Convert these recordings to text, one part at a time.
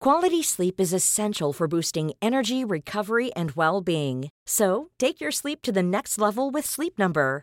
Quality sleep is essential for boosting energy, recovery, and well being. So, take your sleep to the next level with Sleep Number.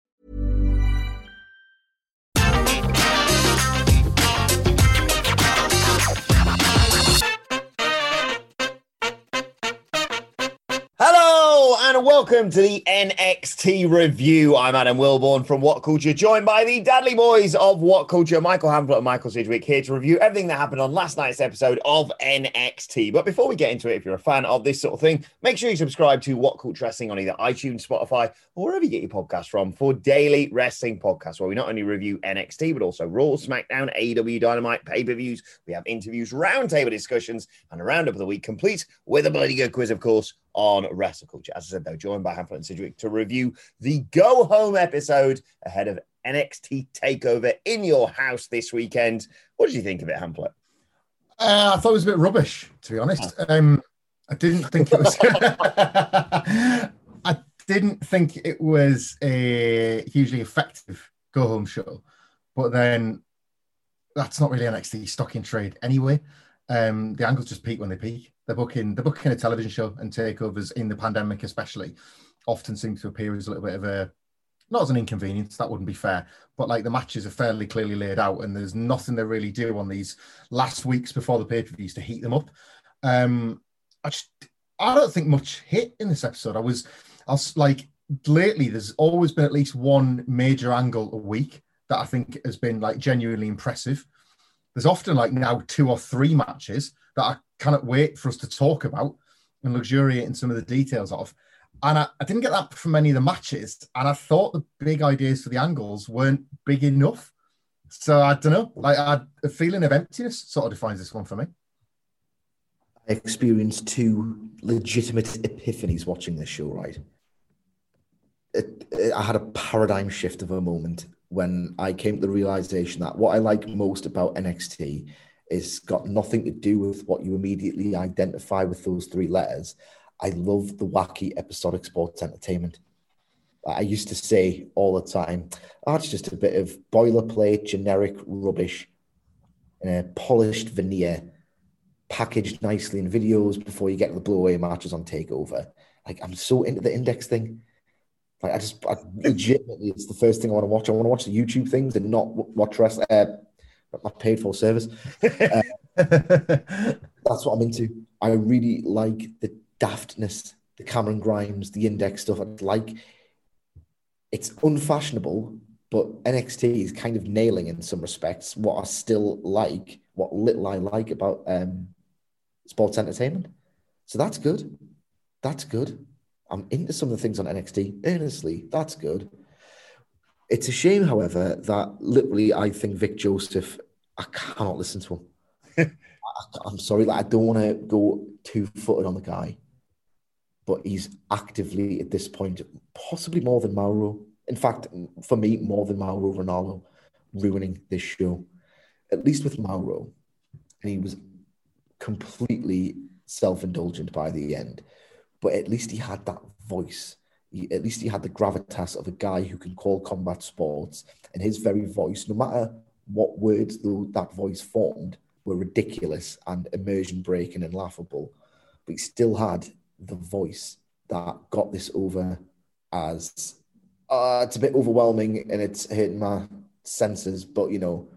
and welcome to the NXT review. I'm Adam Wilborn from What Culture, joined by the Dudley Boys of What Culture, Michael Hamflett and Michael Sidgwick, here to review everything that happened on last night's episode of NXT. But before we get into it, if you're a fan of this sort of thing, make sure you subscribe to What Culture Wrestling on either iTunes, Spotify, or wherever you get your podcast from for daily wrestling podcasts, where we not only review NXT, but also Raw, SmackDown, AEW Dynamite, pay per views. We have interviews, roundtable discussions, and a roundup of the week, complete with a bloody good quiz, of course on Wrestle Culture. As I said, though, joined by Hamflett and Sidgwick to review the go home episode ahead of NXT Takeover in your house this weekend. What did you think of it, Hamflett? Uh, I thought it was a bit rubbish, to be honest. Um, I didn't think it was. I didn't think it was a hugely effective go home show, but then that's not really NXT stock in trade anyway. Um, the angles just peak when they peak. They're booking they're booking a television show and takeovers in the pandemic, especially, often seem to appear as a little bit of a not as an inconvenience, that wouldn't be fair, but like the matches are fairly clearly laid out, and there's nothing they really do on these last weeks before the pay per views to heat them up. Um, I just I don't think much hit in this episode. I was I was like lately, there's always been at least one major angle a week that I think has been like genuinely impressive. There's often like now two or three matches that I cannot wait for us to talk about and luxuriate in some of the details of. And I, I, didn't get that from any of the matches. And I thought the big ideas for the angles weren't big enough. So I don't know. Like I, a feeling of emptiness sort of defines this one for me. I experienced two legitimate epiphanies watching this show. Right, it, it, I had a paradigm shift of a moment when I came to the realization that what I like most about NXT is got nothing to do with what you immediately identify with those three letters. I love the wacky episodic sports entertainment. I used to say all the time, oh, it's just a bit of boilerplate, generic rubbish in a polished veneer, packaged nicely in videos before you get to the blowaway matches on Takeover. Like, I'm so into the index thing. Like, I just, I, legitimately, it's the first thing I want to watch. I want to watch the YouTube things and not watch rest, uh, my paid for service. Uh, that's what I'm into. I really like the daftness, the Cameron Grimes, the index stuff. I like it's unfashionable, but NXT is kind of nailing in some respects what I still like, what little I like about um, sports entertainment. So that's good. That's good. I'm into some of the things on NXT. Earnestly, that's good. It's a shame, however, that literally I think Vic Joseph, I cannot listen to him. I, am sorry, like I don't want to go two footed on the guy, but he's actively at this point, possibly more than Mauro. In fact, for me, more than Mauro Ranallo, ruining this show. At least with Mauro, and he was completely self-indulgent by the end. But at least he had that voice he, at least he had the gravitas of a guy who can call combat sports, and his very voice, no matter what words that voice formed, were ridiculous and immersion breaking and laughable, but he still had the voice that got this over as uh, it's a bit overwhelming and it's hurting my senses, but you know,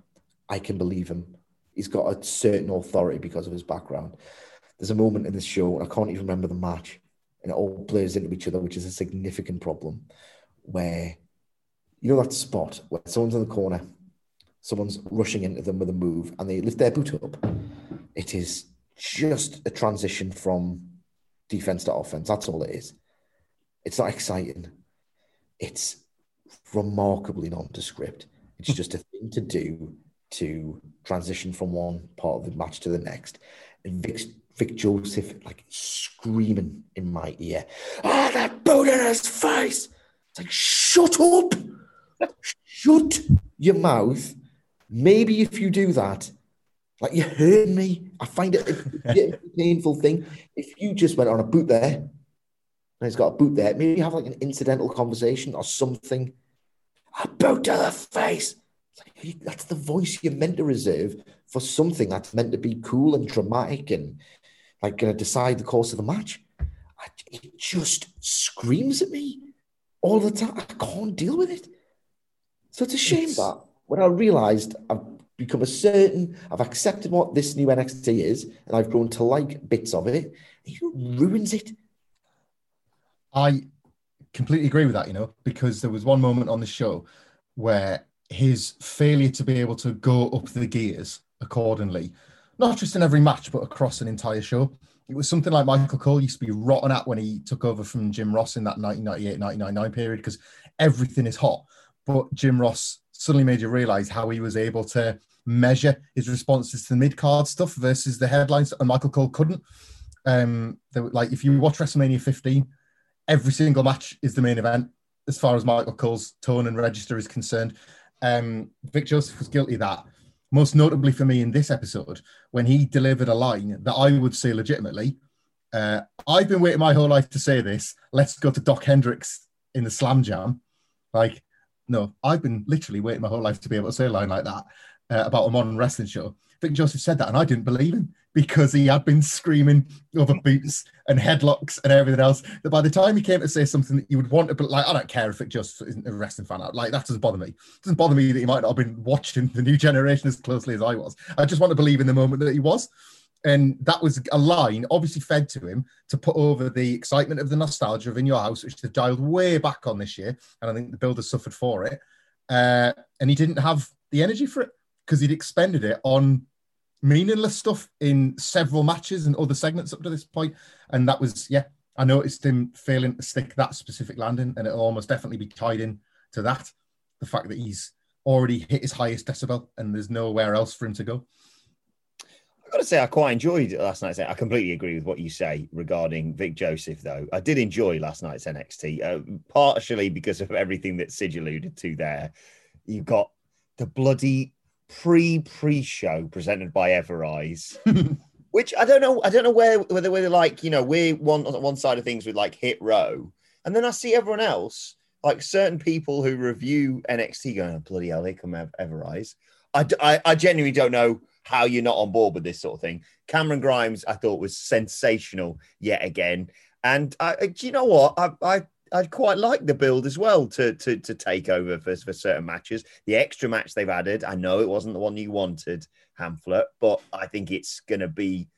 I can believe him. He's got a certain authority because of his background. There's a moment in this show, I can't even remember the match, and it all plays into each other, which is a significant problem. Where you know that spot where someone's in the corner, someone's rushing into them with a move, and they lift their boot up. It is just a transition from defense to offense. That's all it is. It's not exciting. It's remarkably nondescript. It's just a thing to do to transition from one part of the match to the next. And Vic, Vic Joseph like screaming in my ear, ah, oh, that boot in his face. It's like, shut up. Shut your mouth. Maybe if you do that, like you heard me. I find it a painful thing. If you just went on a boot there, and he's got a boot there, maybe have like an incidental conversation or something. A boot to the face. Like, that's the voice you're meant to reserve for something that's meant to be cool and dramatic and like going to decide the course of the match. I, it just screams at me all the time. I can't deal with it. So it's a shame it's... that when I realised I've become a certain, I've accepted what this new NXT is, and I've grown to like bits of it. He ruins it. I completely agree with that, you know, because there was one moment on the show where his failure to be able to go up the gears accordingly, not just in every match, but across an entire show. It was something like Michael Cole used to be rotten at when he took over from Jim Ross in that 1998 1999 period because everything is hot. But Jim Ross suddenly made you realize how he was able to measure his responses to the mid card stuff versus the headlines, and Michael Cole couldn't. Um, were, like if you watch WrestleMania 15, every single match is the main event as far as Michael Cole's tone and register is concerned. Um, Vic Joseph was guilty of that. Most notably for me in this episode, when he delivered a line that I would say legitimately, uh, I've been waiting my whole life to say this. Let's go to Doc Hendrix in the Slam Jam. Like, no, I've been literally waiting my whole life to be able to say a line like that uh, about a modern wrestling show. Vic Joseph said that, and I didn't believe him because he had been screaming over boots and headlocks and everything else. That by the time he came to say something that you would want to, but like, I don't care if it just isn't a wrestling fan. Out. Like that doesn't bother me. It doesn't bother me that he might not have been watching the new generation as closely as I was. I just want to believe in the moment that he was. And that was a line obviously fed to him to put over the excitement of the nostalgia of In Your House, which they've dialed way back on this year. And I think the builders suffered for it. Uh, and he didn't have the energy for it because he'd expended it on meaningless stuff in several matches and other segments up to this point. And that was, yeah, I noticed him failing to stick that specific landing, and it'll almost definitely be tied in to that. The fact that he's already hit his highest decibel and there's nowhere else for him to go. I've got to say, I quite enjoyed last night's. I completely agree with what you say regarding Vic Joseph, though. I did enjoy last night's NXT, uh, partially because of everything that Sid alluded to there. You've got the bloody pre pre show presented by Everrise. Hmm. Which I don't know. I don't know where whether we're like you know we're one on one side of things with like Hit Row, and then I see everyone else like certain people who review NXT going, oh, bloody hell, they come Everrise. I, I, I genuinely don't know how you're not on board with this sort of thing. Cameron Grimes, I thought was sensational yet again. And I, do you know what? I, I I quite like the build as well to to to take over for, for certain matches. The extra match they've added, I know it wasn't the one you wanted, Hamflett, but I think it's going to be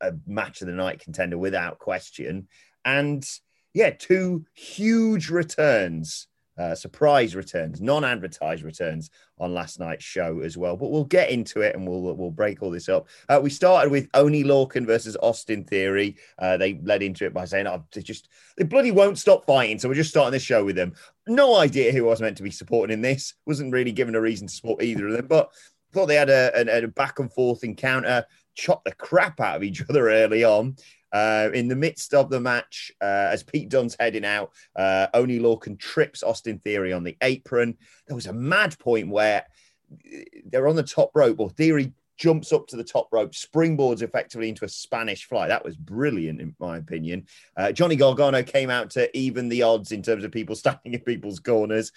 a match of the night contender without question. And yeah, two huge returns uh, surprise returns, non-advertised returns on last night's show as well. But we'll get into it and we'll we'll break all this up. Uh, we started with Oney Lorcan versus Austin Theory. Uh, they led into it by saying, "Oh, they just they bloody won't stop fighting." So we're just starting this show with them. No idea who I was meant to be supporting in this. Wasn't really given a reason to support either of them, but thought they had a, a, a back and forth encounter. Chopped the crap out of each other early on. Uh, in the midst of the match, uh, as Pete Dunne's heading out, uh, Oney Lorcan trips Austin Theory on the apron. There was a mad point where they're on the top rope, or Theory jumps up to the top rope, springboards effectively into a Spanish fly. That was brilliant, in my opinion. Uh, Johnny Gargano came out to even the odds in terms of people standing in people's corners.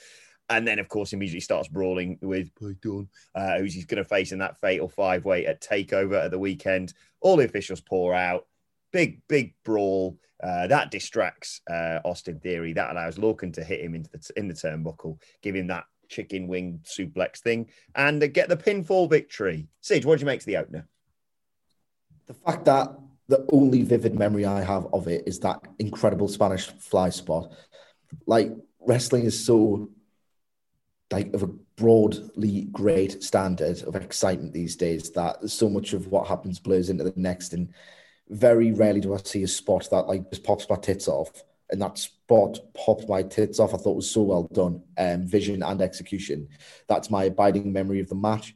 And then, of course, immediately starts brawling with Python, uh, who's he's going to face in that fatal five way at Takeover at the weekend. All the officials pour out. Big, big brawl. Uh, that distracts uh, Austin Theory. That allows Lorcan to hit him into the in the turnbuckle, give him that chicken wing suplex thing, and uh, get the pinfall victory. Sidge, what do you make of the opener? The fact that the only vivid memory I have of it is that incredible Spanish fly spot. Like wrestling is so like of a broadly great standard of excitement these days that so much of what happens blurs into the next and very rarely do I see a spot that like just pops my tits off. And that spot popped my tits off. I thought was so well done, um, vision and execution. That's my abiding memory of the match.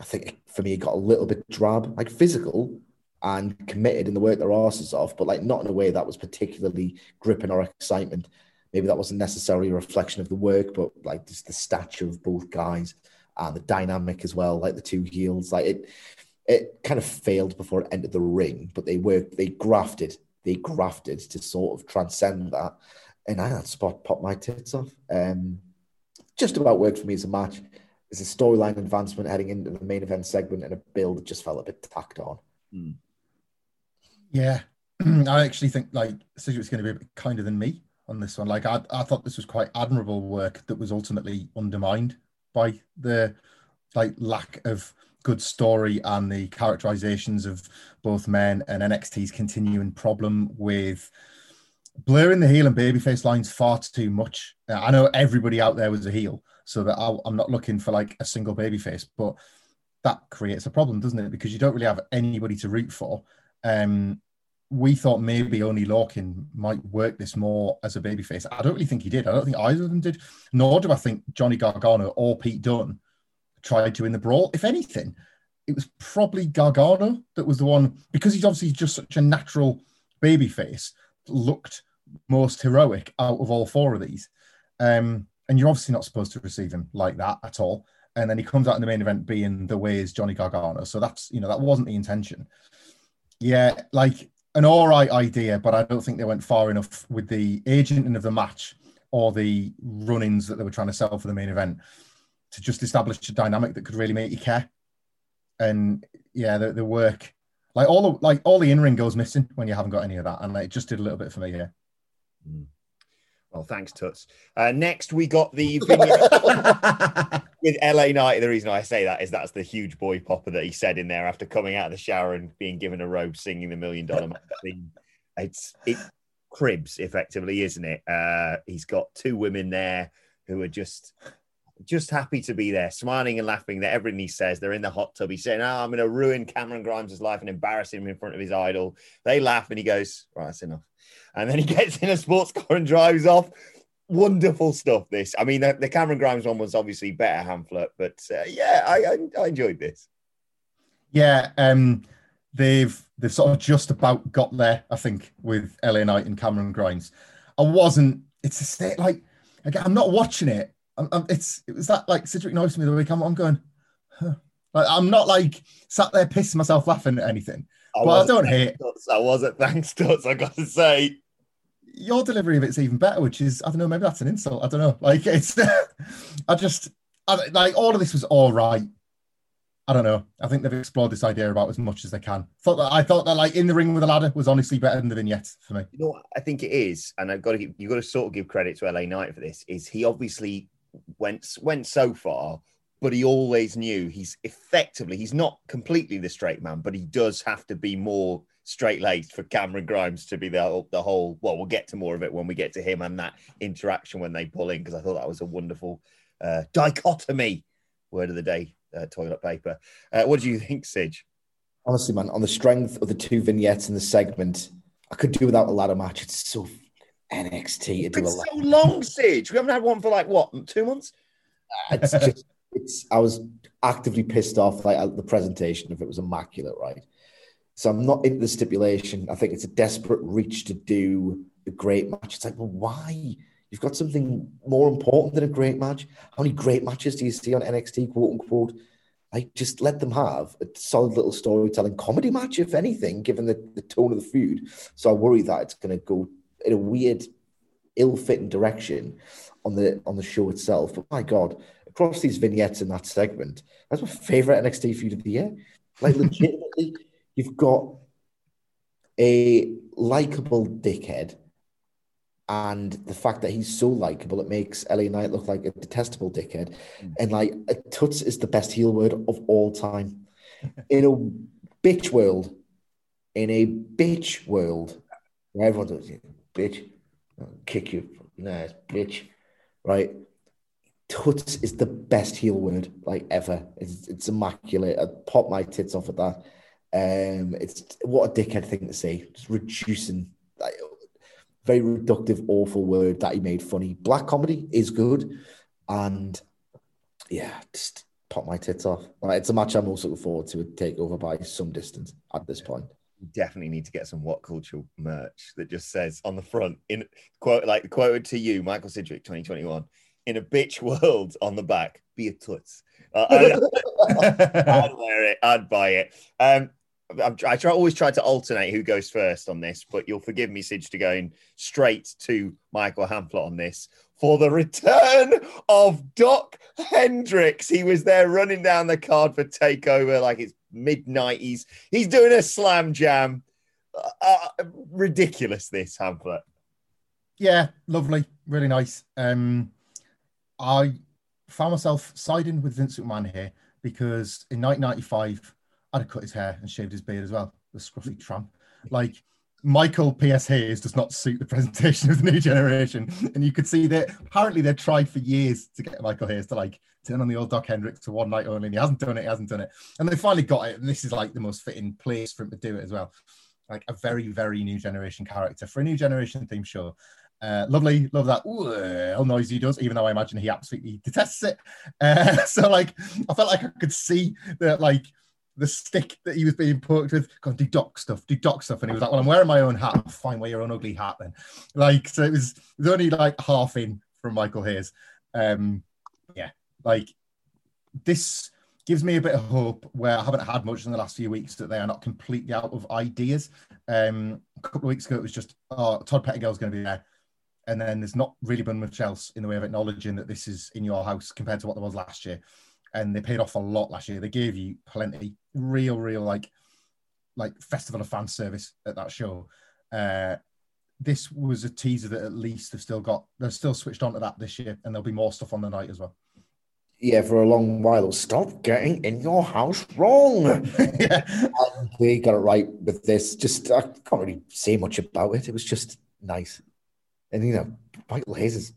I think for me, it got a little bit drab, like physical and committed in the work their asses off, but like not in a way that was particularly gripping or excitement. Maybe that wasn't necessarily a reflection of the work, but like just the stature of both guys and the dynamic as well, like the two heels. Like it, it kind of failed before it entered the ring, but they worked, they grafted, they grafted to sort of transcend that. And I that spot pop my tits off. Um, just about worked for me as a match. As a storyline advancement heading into the main event segment and a build that just felt a bit tacked on. Mm. Yeah, I actually think like Sidgwick's going to be a bit kinder than me on this one. Like I, I thought this was quite admirable work that was ultimately undermined by the like lack of good story and the characterizations of both men and NXT's continuing problem with blurring the heel and babyface lines far too much. I know everybody out there was a heel, so that i am not looking for like a single babyface, but that creates a problem, doesn't it? Because you don't really have anybody to root for. Um, we thought maybe Oney Lorcan might work this more as a babyface. I don't really think he did. I don't think either of them did. Nor do I think Johnny Gargano or Pete Dunne tried to in the brawl. If anything, it was probably Gargano that was the one because he's obviously just such a natural baby face. Looked most heroic out of all four of these, um, and you're obviously not supposed to receive him like that at all. And then he comes out in the main event being the way is Johnny Gargano. So that's you know that wasn't the intention. Yeah, like an all right idea, but I don't think they went far enough with the agenting of the match or the run-ins that they were trying to sell for the main event to just establish a dynamic that could really make you care. And yeah, the, the work, like all the like all the in ring goes missing when you haven't got any of that, and like, it just did a little bit for me here. Mm. Well, thanks, Tuts. Uh, next, we got the with LA Knight. The reason I say that is that's the huge boy popper that he said in there after coming out of the shower and being given a robe, singing the Million Dollar Man. It's it cribs effectively, isn't it? Uh, he's got two women there who are just just happy to be there, smiling and laughing at everything he says. They're in the hot tub. He's saying, Oh, I'm going to ruin Cameron Grimes' life and embarrass him in front of his idol. They laugh and he goes, Right, that's enough. And then he gets in a sports car and drives off. Wonderful stuff, this. I mean, the, the Cameron Grimes one was obviously better, Hamflett, but uh, yeah, I, I, I, enjoyed this. Yeah, um, they've they've sort of just about got there, I think, with LA Knight and Cameron Grimes. I wasn't, it's a state like, again, I'm not watching it I'm, I'm, it's it was that like Cedric noticed me the week. I'm, I'm going, huh. like I'm not like sat there pissing myself laughing at anything. I but I don't hate. I wasn't. Thanks, Tuts. I got to say, your delivery of it's even better. Which is, I don't know, maybe that's an insult. I don't know. Like it's, I just I, like all of this was all right. I don't know. I think they've explored this idea about as much as they can. Thought that I thought that like in the ring with a ladder was honestly better than the vignette for me. You know, what I think it is, and I've got to give, you've got to sort of give credit to LA Knight for this. Is he obviously went went so far, but he always knew he's effectively he's not completely the straight man, but he does have to be more straight laced for Cameron Grimes to be the the whole. Well, we'll get to more of it when we get to him and that interaction when they pull in because I thought that was a wonderful uh, dichotomy. Word of the day, uh, toilet paper. Uh, what do you think, Sidge? Honestly, man, on the strength of the two vignettes in the segment, I could do without a ladder match. It's so NXT to do a so long, Sidge. We haven't had one for like what two months. It's just it's. I was actively pissed off like the presentation if it was immaculate, right? So I'm not into the stipulation. I think it's a desperate reach to do a great match. It's like, well, why? You've got something more important than a great match. How many great matches do you see on NXT, quote unquote? Like, just let them have a solid little storytelling comedy match, if anything, given the, the tone of the feud. So I worry that it's going to go in a weird, ill-fitting direction on the on the show itself. But my God, across these vignettes in that segment, that's my favorite NXT feud of the year. Like legitimately, you've got a likable dickhead, and the fact that he's so likable, it makes LA Knight look like a detestable dickhead. Mm. And like, a tuts is the best heel word of all time. In a bitch world, in a bitch world, where everyone does bitch, I'll kick you, nice bitch, right? Tuts is the best heel word like ever. It's, it's immaculate. I pop my tits off at that. Um, it's what a dickhead thing to say. Just reducing, like, very reductive, awful word that he made funny. Black comedy is good, and yeah, just pop my tits off. Like, it's a match I'm also looking forward to. Take over by some distance at this point. Definitely need to get some what culture merch that just says on the front in quote like quoted to you, Michael Sidgwick, 2021. In a bitch world on the back, be a toots. Uh, I'd, I'd wear it. I'd buy it. Um, I'm, I try always try to alternate who goes first on this, but you'll forgive me, Sidge, to going straight to Michael Hamflett on this for the return of Doc Hendrix. He was there running down the card for Takeover like it's mid 90s. He's doing a slam jam. Uh, uh, ridiculous, this Hamflett. Yeah, lovely, really nice. Um, I found myself siding with Vince McMahon here because in 1995, I'd have cut his hair and shaved his beard as well. The scruffy tramp. Like Michael P.S. Hayes does not suit the presentation of the new generation. And you could see that apparently they've tried for years to get Michael Hayes to like turn on the old Doc Hendrix to one night only. And he hasn't done it, he hasn't done it. And they finally got it. And this is like the most fitting place for him to do it as well. Like a very, very new generation character for a new generation theme show. Uh, lovely, love that ooh, noise he does, even though I imagine he absolutely detests it. Uh, so, like, I felt like I could see that, like, the stick that he was being poked with, going, do doc stuff, do doc stuff. And he was like, Well, I'm wearing my own hat. Fine, wear your own ugly hat then. Like, so it was, it was only like half in from Michael Hayes. Um, yeah, like this gives me a bit of hope where I haven't had much in the last few weeks that they are not completely out of ideas. Um, a couple of weeks ago, it was just, oh, Todd Pettingill's going to be there. And then there's not really been much else in the way of acknowledging that this is in your house compared to what there was last year and they paid off a lot last year. They gave you plenty, real, real like like festival of fan service at that show. Uh, this was a teaser that at least they've still got. They're still switched on to that this year, and there'll be more stuff on the night as well. Yeah, for a long while. Stop getting in your house wrong. yeah. And they got it right with this. Just I can't really say much about it. It was just nice, and you know, Michael Hayes is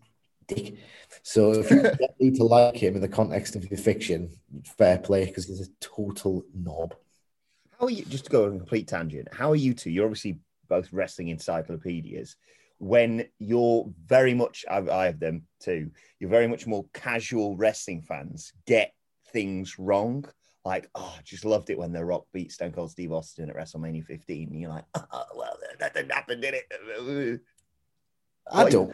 dick. So if you need to like him in the context of your fiction, fair play because he's a total knob. How are you? Just to go on a complete tangent. How are you two? You're obviously both wrestling encyclopedias. When you're very much, I, I have them too. You're very much more casual wrestling fans. Get things wrong. Like, oh, I just loved it when The Rock beat Stone Cold Steve Austin at WrestleMania 15. And you're like, oh, well, that didn't happen, did it? I don't.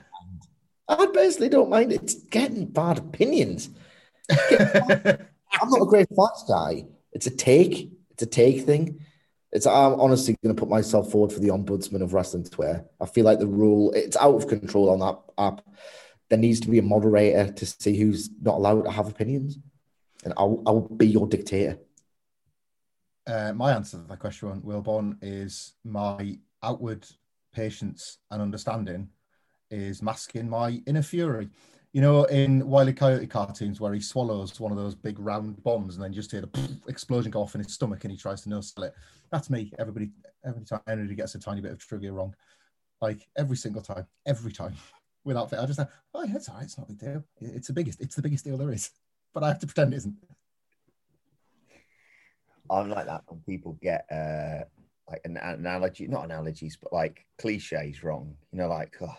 I personally don't mind. It's getting bad opinions. I'm not a great facts guy. It's a take. It's a take thing. It's I'm honestly going to put myself forward for the ombudsman of wrestling Twitter. I feel like the rule it's out of control on that app. There needs to be a moderator to see who's not allowed to have opinions, and I'll I'll be your dictator. Uh, my answer to that question, Wilborn, is my outward patience and understanding is masking my inner fury. You know, in Wiley Coyote cartoons where he swallows one of those big round bombs and then just hear the explosion go off in his stomach and he tries to no sell it. That's me. Everybody, every time anybody gets a tiny bit of trivia wrong, like every single time, every time, without fail, I just say, "Oh yeah, it's all right. It's not a big deal. It's the biggest. It's the biggest deal there is." But I have to pretend it isn't. I'm like that when people get uh, like an analogy, not analogies, but like cliches wrong. You know, like oh,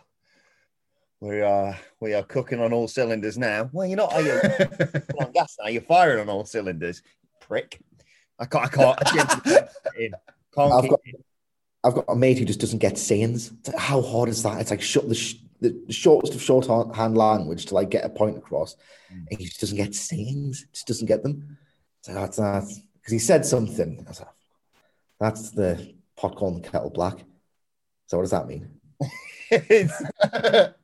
we are we are cooking on all cylinders now. Well, you're not. Are you? on gas now. You're firing on all cylinders, prick. I can't. I can't. I can't, I've, got, I've got a mate who just doesn't get sayings. Like, how hard is that? It's like short, the, sh- the shortest of shorthand language to like get a point across. Mm. And he just doesn't get sayings. Just doesn't get them. So that's that because he said something. I was like, that's the pot calling the kettle black. So what does that mean? It's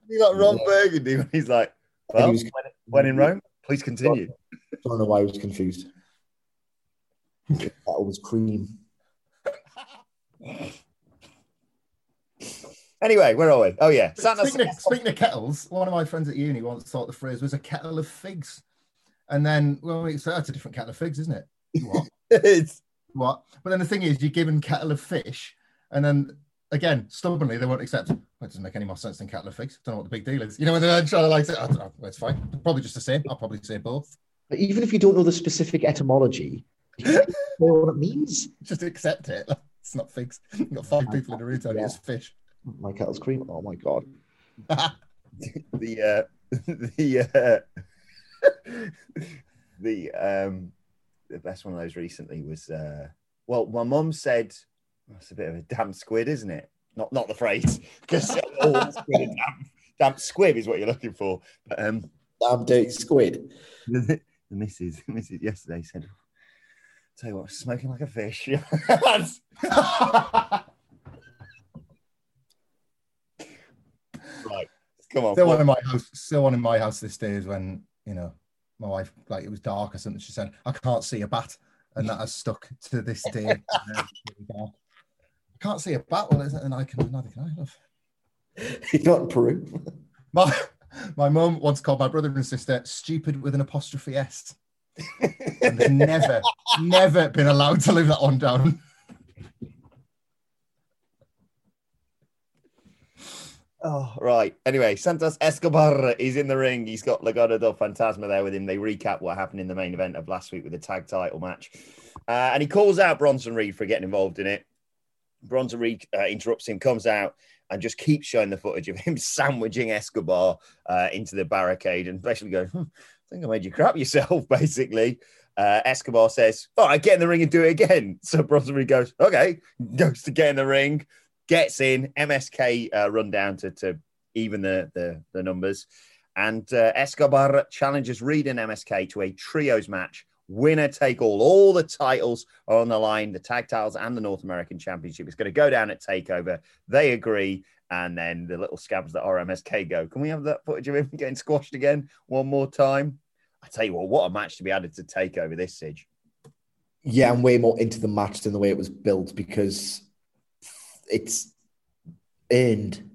you got Ron Burgundy when he's like, And he was- when, when in Rome, please continue. I don't know why I was confused. That was cream. Anyway, where are we? Oh yeah, Santos. Speaking of, speaking of kettles, one of my friends at uni once thought the phrase was a kettle of figs. And then, well, it's that's a different kettle of figs, isn't it? What? It's- what? But then the thing is, you're given kettle of fish, and then again, stubbornly, they won't accept. Well, it doesn't make any more sense than kettle of figs. Don't know what the big deal is. You know, when they're trying to like, say, I don't know, it's fine. Probably just the same. I'll probably say both. But even if you don't know the specific etymology, you know what it means. Just accept it. It's not figs. You've got five people in a room telling you it's fish. My kettle's cream. Oh my god. the uh, the uh, the um the best one of those recently was uh well my mum said that's a bit of a damn squid isn't it not not the phrase because damn, damn squib is what you're looking for but um Damn dirty squid. the, the missus missus yesterday said tell you what smoking like a fish right come on Still one in my house. Still one in my house this day is when you know my wife like it was dark or something. She said, "I can't see a bat," and that has stuck to this day. Can't see a battle? And I can neither can I. Love. You're not in Peru. My my mum once called my brother and sister stupid with an apostrophe s, and they've never never been allowed to live that one down. Oh, right. Anyway, Santos Escobar is in the ring. He's got Legado del Fantasma there with him. They recap what happened in the main event of last week with the tag title match. Uh, and he calls out Bronson Reed for getting involved in it. Reed uh, interrupts him, comes out, and just keeps showing the footage of him sandwiching Escobar uh, into the barricade and basically going, hmm, I think I made you crap yourself, basically. Uh, Escobar says, All right, get in the ring and do it again. So Reed goes, Okay, goes to get in the ring, gets in. MSK uh, run down to, to even the, the, the numbers. And uh, Escobar challenges Reed and MSK to a trios match. Winner take all. All the titles are on the line the tag titles and the North American Championship. It's going to go down at TakeOver. They agree. And then the little scabs that are MSK go. Can we have that footage of him getting squashed again one more time? I tell you what, what a match to be added to TakeOver this, Sidge. Yeah, I'm way more into the match than the way it was built because it's earned.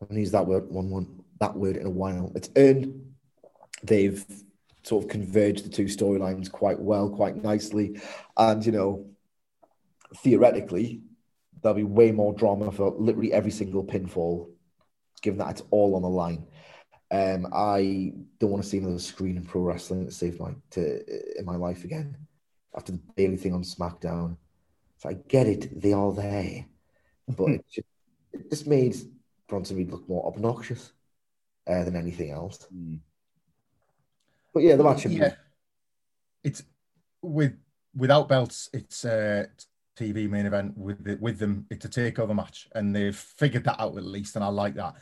I haven't used that word one one that word in a while. It's earned. They've sort of converge the two storylines quite well, quite nicely, and you know, theoretically, there'll be way more drama for literally every single pinfall, given that it's all on the line. Um, I don't want to see another screen in pro wrestling to save my to in my life again after the Bayley thing on SmackDown. So I get it, they are there, but it just, it just made Bronson Reed look more obnoxious uh, than anything else. But yeah, the match. Yeah, it's with without belts. It's a TV main event with the, with them. It's a takeover match, and they've figured that out at least, and I like that.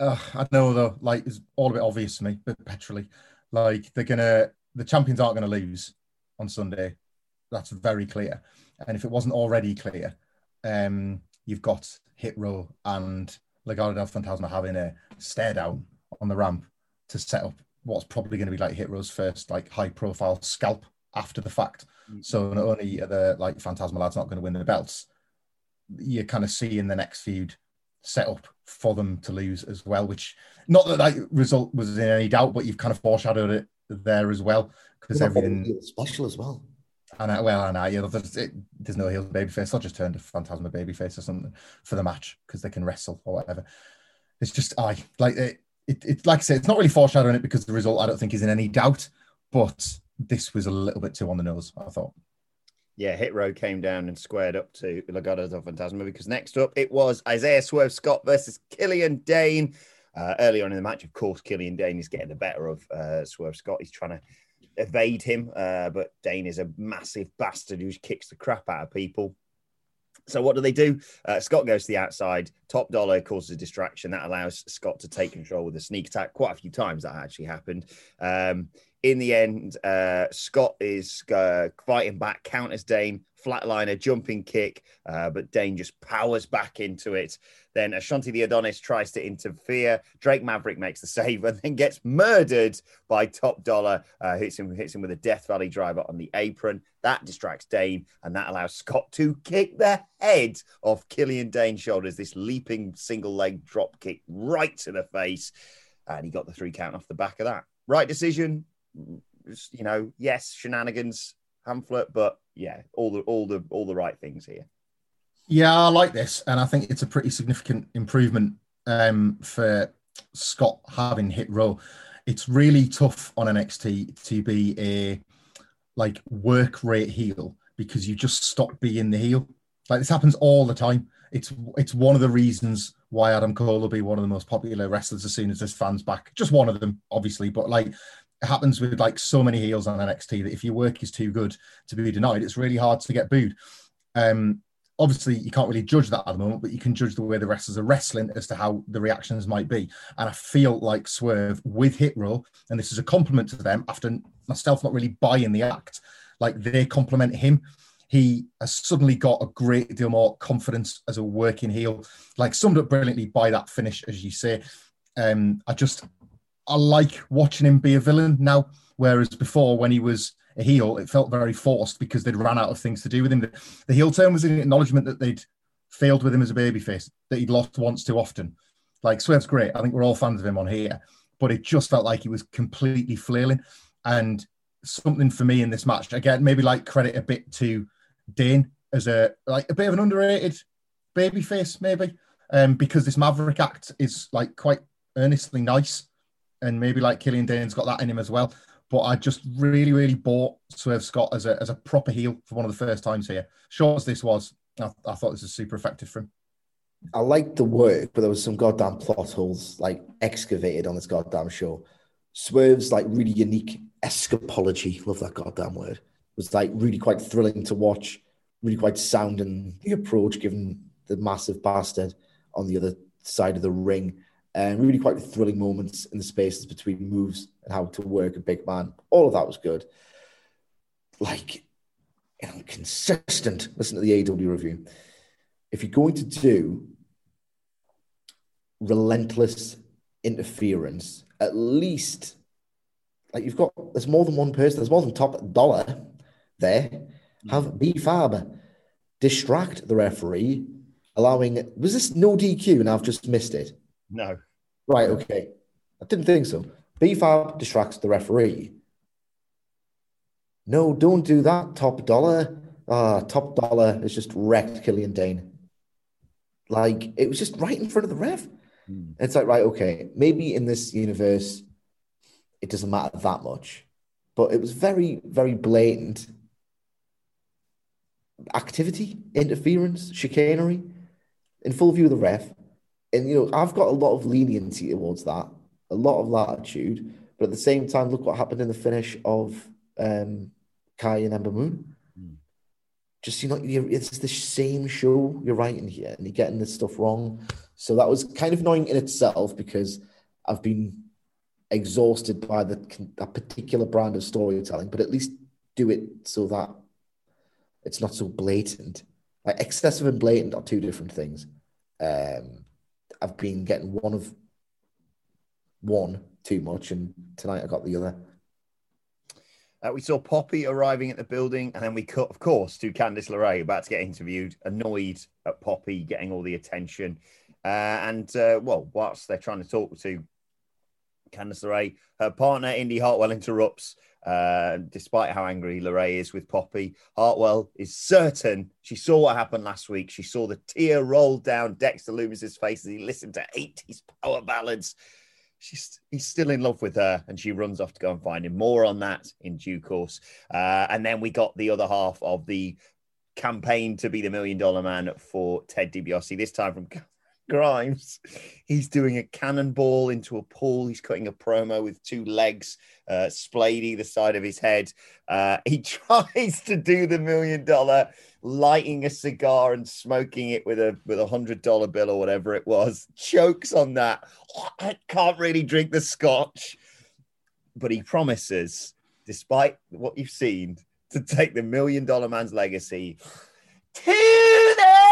Uh, I know though, like it's all a bit obvious to me, but petrally, like they're gonna the champions aren't gonna lose on Sunday. That's very clear. And if it wasn't already clear, um, you've got Hit Row and Legado del Fantasma having a stare down on the ramp to set up what's probably going to be like Hit Row's first like high profile scalp after the fact. Mm. So not only are the like Fantasma lads not going to win the belts, you're kind of seeing the next feud set up for them to lose as well. Which not that that result was in any doubt, but you've kind of foreshadowed it there as well because everything special as well. and I, well, and I, you know, there's, it, there's no heels babyface. I'll just turn to Fantasma babyface or something for the match because they can wrestle or whatever. It's just I like it. It. Like I said, it's not really foreshadowing it because the result I don't think is in any doubt. But this was a little bit too on the nose. I thought. Yeah, Hit Row came down and squared up to Legado del Fantasma because next up it was Isaiah Swerve Scott versus Killian Dane. Uh, early on in the match, of course, Killian Dane is getting the better of uh, Swerve Scott. He's trying to evade him, uh, but Dane is a massive bastard who kicks the crap out of people. So what do they do? Uh, Scott goes to the outside. Top Dolla causes a distraction that allows Scott to take control with a sneak attack. Quite a few times that actually happened. Um, In the end, uh, Scott is uh, fighting back, counters Dane, flatliner, jumping kick, uh, but Dane just powers back into it. Then Ashante Thee Adonis tries to interfere. Drake Maverick makes the save and then gets murdered by Top Dolla. Uh, hits him, hits him with a Death Valley driver on the apron. That distracts Dane, and that allows Scott to kick the head off Killian Dane's shoulders. This leaping single leg drop kick right to the face, and he got the three count off the back of that. Right decision, you know. Yes, shenanigans, Hamflett, but yeah, all the all the all the right things here. Yeah, I like this, and I think it's a pretty significant improvement um, for Scott having hit row. It's really tough on NXT to be a like work rate heel because you just stop being the heel. Like this happens all the time. It's it's one of the reasons why Adam Cole will be one of the most popular wrestlers as soon as this fans back. Just one of them, obviously, but like happens with like so many heels on NXT that if your work is too good to be denied, it's really hard to get booed. Um, obviously you can't really judge that at the moment, but you can judge the way the wrestlers are wrestling as to how the reactions might be. And I feel like Swerve with Hit Row, and this is a compliment to them after myself not really buying the act, like they compliment him. He has suddenly got a great deal more confidence as a working heel, like summed up brilliantly by that finish, as you say. Um, I just I like watching him be a villain now, whereas before when he was a heel, it felt very forced because they'd ran out of things to do with him. The, the heel turn was an acknowledgement that they'd failed with him as a babyface, that he'd lost once too often. Like Swerve's great. I think we're all fans of him on here, but it just felt like he was completely flailing. And something for me in this match, again, maybe like credit a bit to Dane as a like a bit of an underrated babyface, maybe. Um, because this Maverick act is like quite earnestly nice. And maybe like Killian Dane's got that in him as well but I just really, really bought Swerve Scott as a, as a proper heel for one of the first times here. Short as this was, I, I thought this was super effective for him. I liked the work, but there was some goddamn plot holes like excavated on this goddamn show. Swerve's like really unique escapology, love that goddamn word, was like really quite thrilling to watch, really quite sound and the approach given the massive bastard on the other side of the ring and really quite thrilling moments in the spaces between moves and how to work a big man. All of that was good. Like, you know, consistent. Listen to the AW review. If you're going to do relentless interference, at least like you've got there's more than one person, there's more than Top Dolla there. Mm. Have B Fab distract the referee, allowing was this no DQ and I've just missed it? No. Right, okay. I didn't think so. BFAB distracts the referee. No, don't do that, Top Dolla. Ah, Top Dolla has just wrecked Killian Dane. Like, it was just right in front of the ref. Mm. It's like, right, okay, maybe in this universe, it doesn't matter that much. But it was very, very blatant activity, interference, chicanery in full view of the ref and you know, I've got a lot of leniency towards that, a lot of latitude. But at the same time, look what happened in the finish of um, Kai and Ember Moon. Mm. Just you know, it's the same show you're writing here, and you're getting this stuff wrong. So that was kind of annoying in itself because I've been exhausted by the that particular brand of storytelling. But at least do it so that it's not so blatant. Like excessive and blatant are two different things. Um, I've been getting one of one too much, and tonight I got the other. Uh, we saw Poppy arriving at the building, and then we cut, of course, to Candice LeRae about to get interviewed, annoyed at Poppy getting all the attention. Uh, and uh, well, whilst they're trying to talk to Candice LeRae, her partner Indy Hartwell interrupts uh, despite how angry LeRae is with Poppy, Hartwell is certain she saw what happened last week. She saw the tear roll down Dexter Lumis's face as he listened to 80s power ballads. She's he's still in love with her, and she runs off to go and find him. More on that in due course. Uh, and then we got the other half of the campaign to be the million dollar man for Ted DiBiase. This time from Grimes. He's doing a cannonball into a pool. He's cutting a promo with two legs uh, splayed either side of his head. Uh, he tries to do the million dollar, lighting a cigar and smoking it with a with a hundred dollar bill or whatever it was. Chokes on that. I can't really drink the scotch. but he promises, despite what you've seen, to take the million dollar man's legacy to the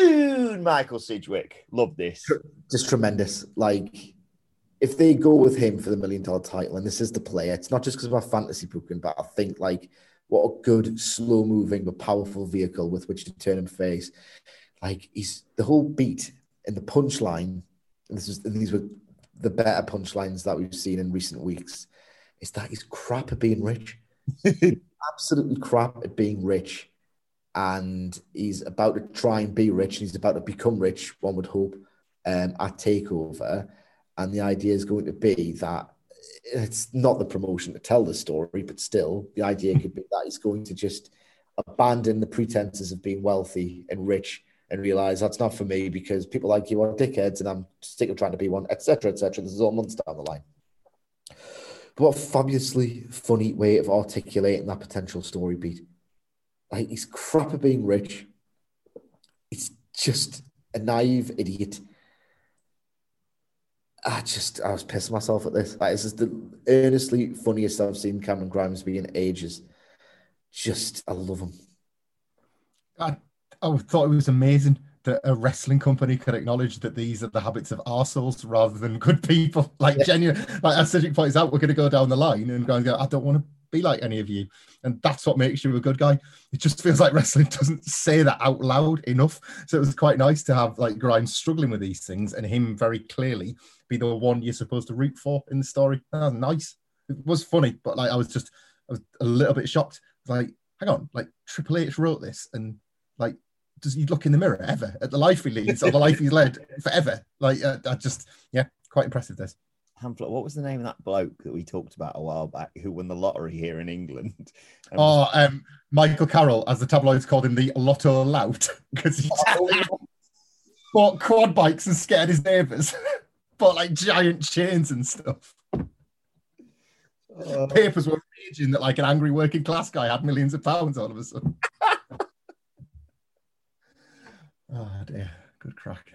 moon. Michael Sidgwick, love this. Just tremendous. Like, if they go with him for the million dollar title, and this is the player, it's not just because of our fantasy booking, but I think like what a good, slow moving but powerful vehicle with which to turn and face. Like he's the whole beat and the punchline. This is these were the better punchlines that we've seen in recent weeks. Is that he's crap at being rich, absolutely crap at being rich, and he's about to try and be rich, and he's about to become rich. One would hope um, at Takeover, and the idea is going to be that it's not the promotion to tell the story, but still, the idea could be that he's going to just abandon the pretenses of being wealthy and rich and realize that's not for me because people like you are dickheads and I'm sick of trying to be one, etc., etc. This is all months down the line. But what a fabulously funny way of articulating that potential story beat. Like he's crap at being rich. He's just a naive idiot I just I was pissing myself at this. Like, this is the earnestly funniest I've seen Cameron Grimes be in ages. Just I love him. I I thought it was amazing that a wrestling company could acknowledge that these are the habits of arseholes rather than good people. Like yeah. genuine, like as Cedric points out, we're going to go down the line and go and go. I don't want to be like any of you, and that's what makes you a good guy. It just feels like wrestling doesn't say that out loud enough. So it was quite nice to have like Grimes struggling with these things and him very clearly be the one you're supposed to root for in the story. That was nice. It was funny, but like I was just I was a little bit shocked. Like, hang on, like Triple H wrote this, and like does he look in the mirror ever at the life he leads or the life he's led forever? Like, uh, I just yeah, quite impressive. This. Hamflett, what was the name of that bloke that we talked about a while back who won the lottery here in England? Um, oh, um, Michael Carroll, as the tabloids called him, the Lotto Lout, because he oh, bought quad bikes and scared his neighbours. bought like giant chains and stuff. Uh, Papers were raging that like an angry working class guy had millions of pounds all of a sudden. oh dear, good crack.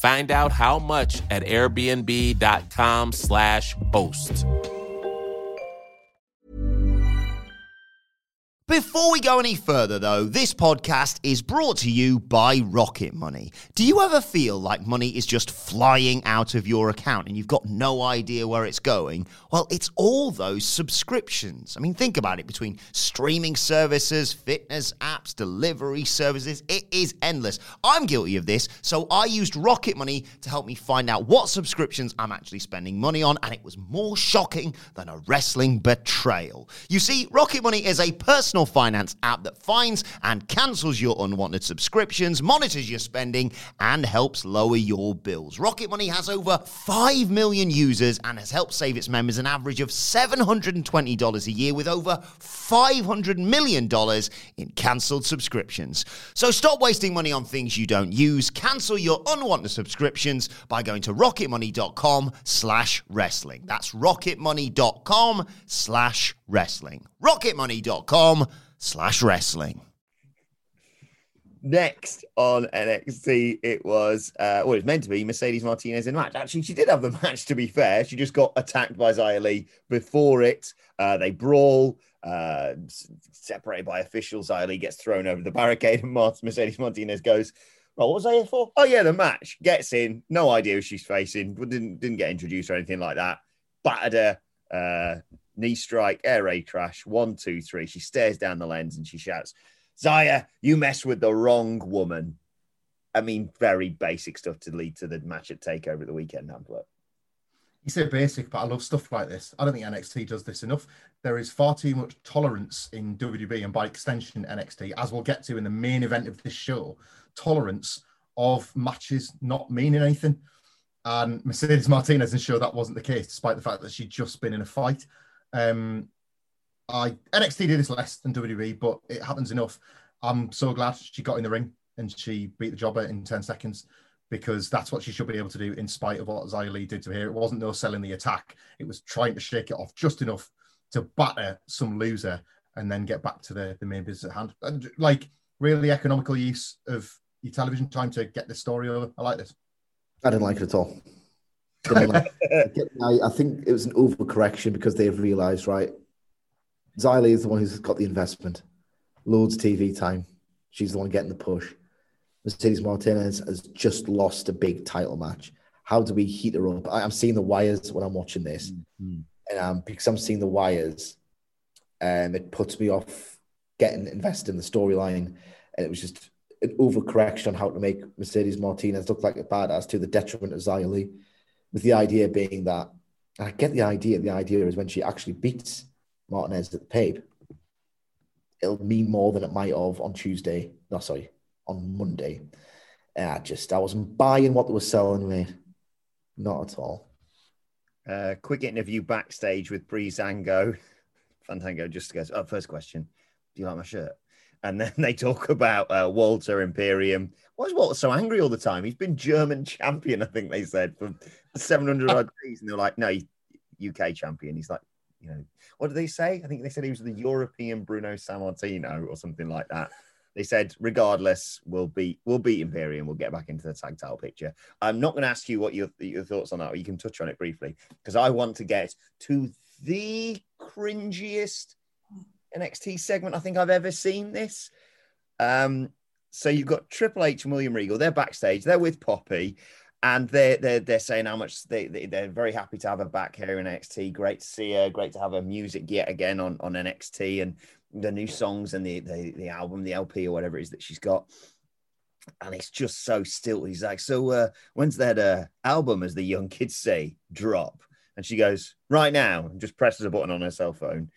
Find out how much at airbnb.com/slash host. Before we go any further, though, this podcast is brought to you by Rocket Money. Do you ever feel like money is just flying out of your account and you've got no idea where it's going? Well, it's all those subscriptions. I mean, think about it between streaming services, fitness apps, delivery services, it is endless. I'm guilty of this, so I used Rocket Money to help me find out what subscriptions I'm actually spending money on, and it was more shocking than a wrestling betrayal. You see, Rocket Money is a personal finance app that finds and cancels your unwanted subscriptions, monitors your spending, and helps lower your bills. Rocket Money has over 5 million users and has helped save its members an average of $720 a year with over $500 million in cancelled subscriptions. So stop wasting money on things you don't use. Cancel your unwanted subscriptions by going to rocketmoney.com slash wrestling. That's rocketmoney.com slash wrestling. rocketmoney.com slash wrestling. Next on NXT, it was uh, well, was meant to be Mercedes Martinez in match. Actually, she did have the match. To be fair, she just got attacked by Xia before it. Uh, they brawl, uh, separated by officials. Xia gets thrown over the barricade, and Mercedes Martinez goes, "Well, what was I here for? Oh yeah, the match." Gets in, no idea who she's facing. Didn't didn't get introduced or anything like that. battered her. Uh, knee strike, air raid crash, one, two, three. She stares down the lens and she shouts, Xia, you mess with the wrong woman. I mean, very basic stuff to lead to the match at Takeover the weekend, Hamflett. You say basic, but I love stuff like this. I don't think NXT does this enough. There is far too much tolerance in WWE and by extension NXT, as we'll get to in the main event of this show, tolerance of matches not meaning anything. And Mercedes Martinez ensured that wasn't the case, despite the fact that she'd just been in a fight. Um, I NXT did this less than WWE, but it happens enough. I'm so glad she got in the ring and she beat the jobber in 10 seconds because that's what she should be able to do in spite of what Li did to her. It wasn't no selling the attack, it was trying to shake it off just enough to batter some loser and then get back to the, the main business at hand. And like really economical use of your television time to get this story over. I like this. I didn't like it at all. Like I, I, think it was an overcorrection because they've realised, right, Xia Li is the one who's got the investment, loads of TV time. She's the one getting the push. Mercedes Martinez has just lost a big title match. How do we heat her up? I, am seeing the wires when I'm watching this, mm-hmm. And um, because I'm seeing the wires, um, it puts me off getting invested in the storyline, and it was just an overcorrection on how to make Mercedes Martinez look like a badass to the detriment of Li, with the idea being that I get the idea. The idea is when she actually beats Martinez at the Pape, it'll mean more than it might have on Tuesday. No, sorry, on Monday. I just I wasn't buying what they were selling me, not at all. Uh, quick interview backstage with Breezango. Fandango just goes, "Oh, first question, do you like my shirt?" And then they talk about uh, Walter Imperium. Why is Walter so angry all the time? He's been German champion, I think they said, for 700 odd days. And they're like, no, UK champion. He's like, you know, what did they say? I think they said he was the European Bruno Sammartino or something like that. They said, regardless, we'll beat we'll beat Imperium. We'll get back into the tag title picture. I'm not going to ask you what your your thoughts on that, or you can touch on it briefly because I want to get to the cringiest NXT segment I think I've ever seen. This. Um, so you've got Triple H and William Regal. They're backstage. They're with Poppy and they're, they're, they're saying how much they, they, are very happy to have her back here in NXT. Great to see her. Great to have her music yet again on, on NXT and the new songs and the, the, the album, the LP or whatever it is that she's got. And it's just so still. He's like, so uh, when's that uh, album, as the young kids say, drop? And she goes, right now, and just presses a button on her cell phone.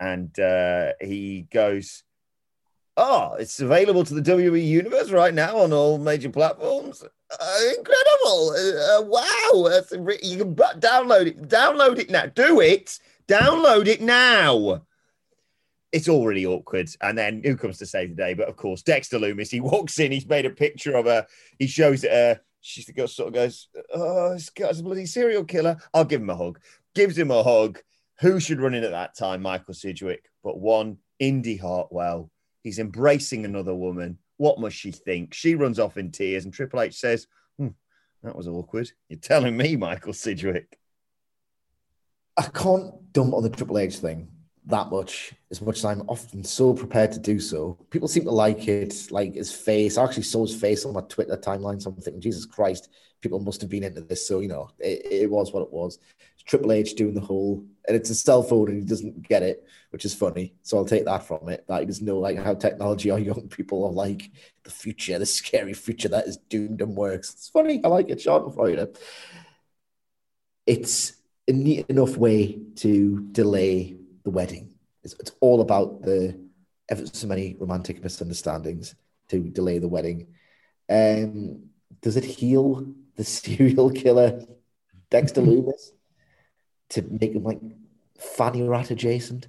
And uh, he goes, oh, it's available to the WWE Universe right now on all major platforms. Uh, incredible! Uh, uh wow! you can download it. Download it now. Do it. Download it now. It's already awkward. And then who comes to save the day? But of course, Dexter Lumis. He walks in. He's made a picture of her. He shows it her. She sort of goes, "Oh, this guy's a bloody serial killer." I'll give him a hug. Gives him a hug. Who should run in at that time? Michael Sidgwick, but one Indi Hartwell He's embracing another woman. What must she think? She runs off in tears, and Triple H says, hmm, That was awkward. You're telling me, Michael Sidgwick. I can't dump on the Triple H thing that much, as much as I'm often so prepared to do so. People seem to like it, like his face. I actually saw his face on my Twitter timeline, so I'm thinking, Jesus Christ, people must have been into this. So, you know, it, it was what it was. It's Triple H doing the whole, and it's a cell phone and he doesn't get it, which is funny. So I'll take that from it. That he doesn't know like how technology or young people are like the future, the scary future that is doomed and works. It's funny. I like it. Florida. It's a neat enough way to delay the wedding. It's, it's all about the ever so many romantic misunderstandings to delay the wedding. Um, does it heal the serial killer Dexter Lumis to make him like fanny rat adjacent?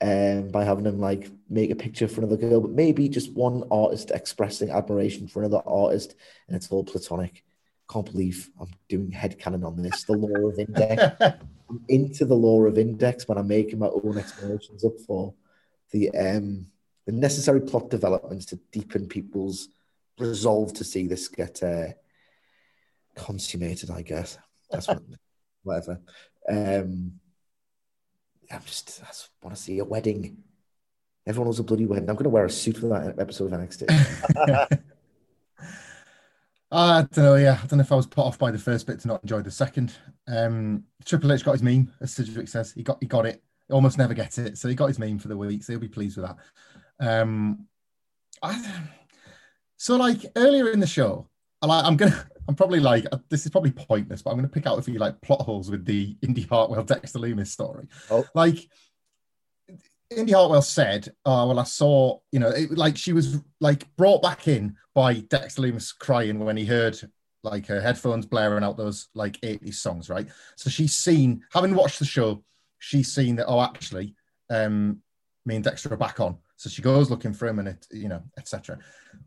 Um, by having him like make a picture for another girl, but maybe just one artist expressing admiration for another artist, and it's all platonic. Can't believe I'm doing head headcanon on this. The law of index. I'm into the law of index when I'm making my own explanations up for the um, the necessary plot developments to deepen people's resolve to see this get uh, consummated. I guess that's what, whatever. Um, I'm just I just want to see a wedding. Everyone was a bloody wedding. I'm going to wear a suit for that episode of NXT. I don't know. Yeah, I don't know if I was put off by the first bit to not enjoy the second. Um, Triple H got his meme, as Sidgwick says. He got he got it. He almost never gets it, so he got his meme for the week. So he'll be pleased with that. Um, I, so like earlier in the show, I like I'm gonna I'm probably like this is probably pointless, but I'm gonna pick out a few like plot holes with the Indi Hartwell Dexter Lumis story. Oh. Like Indi Hartwell said, "Oh well, I saw you know it, like she was like brought back in by Dexter Lumis crying when he heard like her headphones blaring out those like 80s songs, right? So she's seen, having watched the show, she's seen that oh actually, um, me and Dexter are back on. So she goes looking for him and it, you know, etc.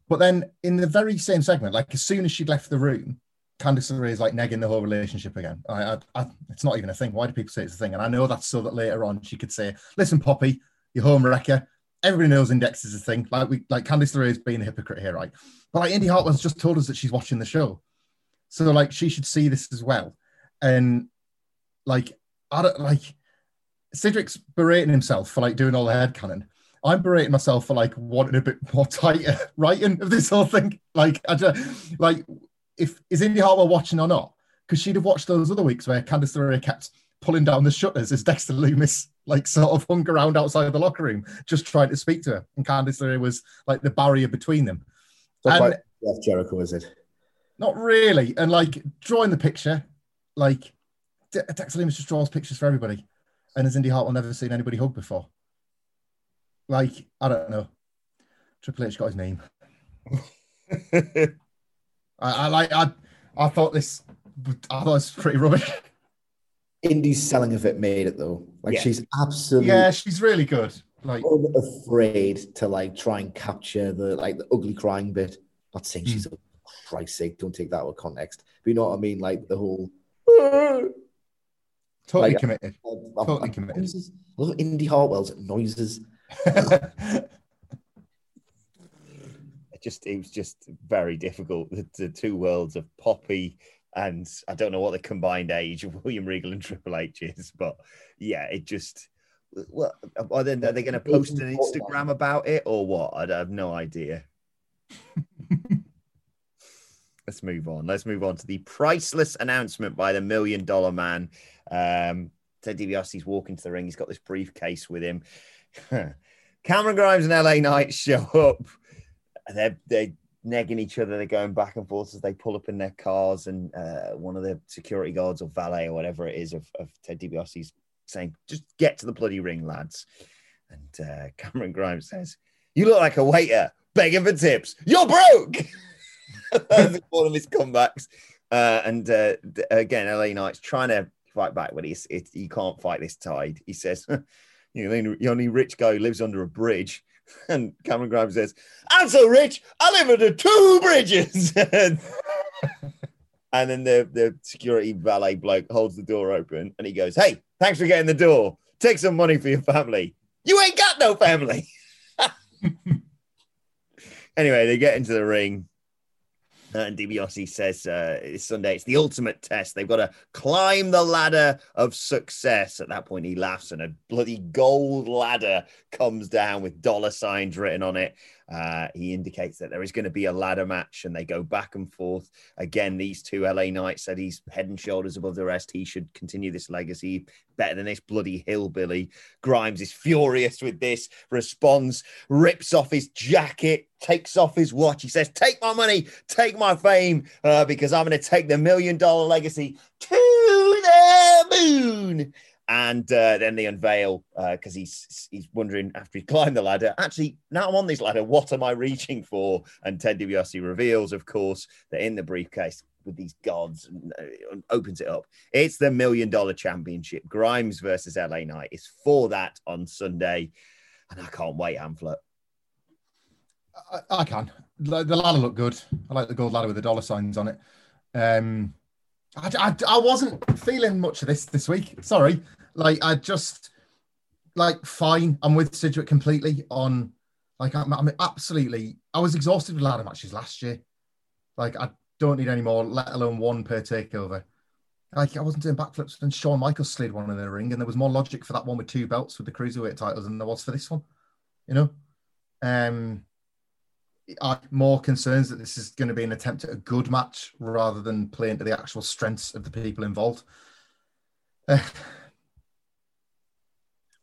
But then in the very same segment, like as soon as she'd left the room, Candice LeRae is like negging the whole relationship again. I, I, I, it's not even a thing. Why do people say it's a thing? And I know that's so that later on she could say, "Listen, Poppy, your home wrecker. Everybody knows Index is a thing. Like we, like Candice LeRae is being a hypocrite here, right? But like Indi Hartwell's just told us that she's watching the show, so like she should see this as well. And like I don't like Cedric's berating himself for like doing all the head canon. I'm berating myself for like wanting a bit more tighter writing of this whole thing. Like I just like if is Indi Hartwell watching or not? Because she'd have watched those other weeks where Candice LeRae kept pulling down the shutters as Dexter Lumis like sort of hung around outside the locker room just trying to speak to her. And Candice LeRae was like the barrier between them. Not And- quite Jericho, is it? Not really. And like drawing the picture, like De- Dexter Lumis just draws pictures for everybody. And has Indi Hartwell never seen anybody hug before? Like, I don't know. Triple H got his name. I, I like I I thought this I thought it was pretty rubbish. Indi's selling of it made it though. Like Yeah. she's absolutely Yeah, she's really good. Like afraid to like try and capture the like the ugly crying bit. Not saying she's Hmm. a Christ's sake, don't take that out of context. But you know what I mean? Like the whole totally Like, committed. Uh, uh, totally Totally committed. Noises. I love Indi Hartwell's noises. it just it was just very difficult. The, the two worlds of Poppy and I don't know what the combined age of William Regal and Triple H is, but yeah, it just. Well, are they, are they going to post an Instagram about it or what? I have no idea. Let's move on. Let's move on to the priceless announcement by the Million Dollar Man. Um, Ted DiBiase's walking to the ring. He's got this briefcase with him. Cameron Grimes and LA Knight show up. They're they're negging each other. They're going back and forth as they pull up in their cars. And uh, one of the security guards or valet or whatever it is of, of Ted DiBiase's saying, "Just get to the bloody ring, lads." And uh, Cameron Grimes says, "You look like a waiter begging for tips. You're broke." That's one of his comebacks. Uh, and uh, again, LA Knight's trying to fight back, but he's he can't fight this tide. He says, "You know, the only rich guy who lives under a bridge." And Cameron Grimes says, "I'm so rich, I live under two bridges." and then the the security valet bloke holds the door open, and he goes, "Hey, thanks for getting the door. Take some money for your family. You ain't got no family." anyway, they get into the ring. Uh, and DiBiase says uh, it's Sunday. It's the ultimate test. They've got to climb the ladder of success. At that point, he laughs, and a bloody gold ladder comes down with dollar signs written on it. Uh, he indicates that there is going to be a ladder match, and they go back and forth. Again, these two LA Knights said he's head and shoulders above the rest. He should continue this legacy better than this bloody hillbilly. Grimes is furious with this, responds, rips off his jacket, takes off his watch. He says, Take my money, take my fame, uh, because I'm going to take the million dollar legacy to the moon. And uh, then they unveil because he's he's wondering after he climbed the ladder. Actually, now I'm on this ladder. What am I reaching for? And Ted DiBiase reveals, of course, that in the briefcase with these gods and uh, opens it up. It's the million dollar championship. Grimes versus LA Knight is for that on Sunday, and I can't wait, Hamflett. I, I can. The, the ladder looked good. I like the gold ladder with the dollar signs on it. Um, I, I, I wasn't feeling much of this this week. Sorry. Like, I just, like, fine. I'm with Sidgwick completely on, like, I'm, I'm absolutely, I was exhausted with ladder matches last year. Like, I don't need any more, let alone one per takeover. Like, I wasn't doing backflips when Shawn Michaels slid one in the ring, and there was more logic for that one with two belts with the cruiserweight titles than there was for this one, you know? Um, I more concerns that this is going to be an attempt at a good match rather than playing to the actual strengths of the people involved. I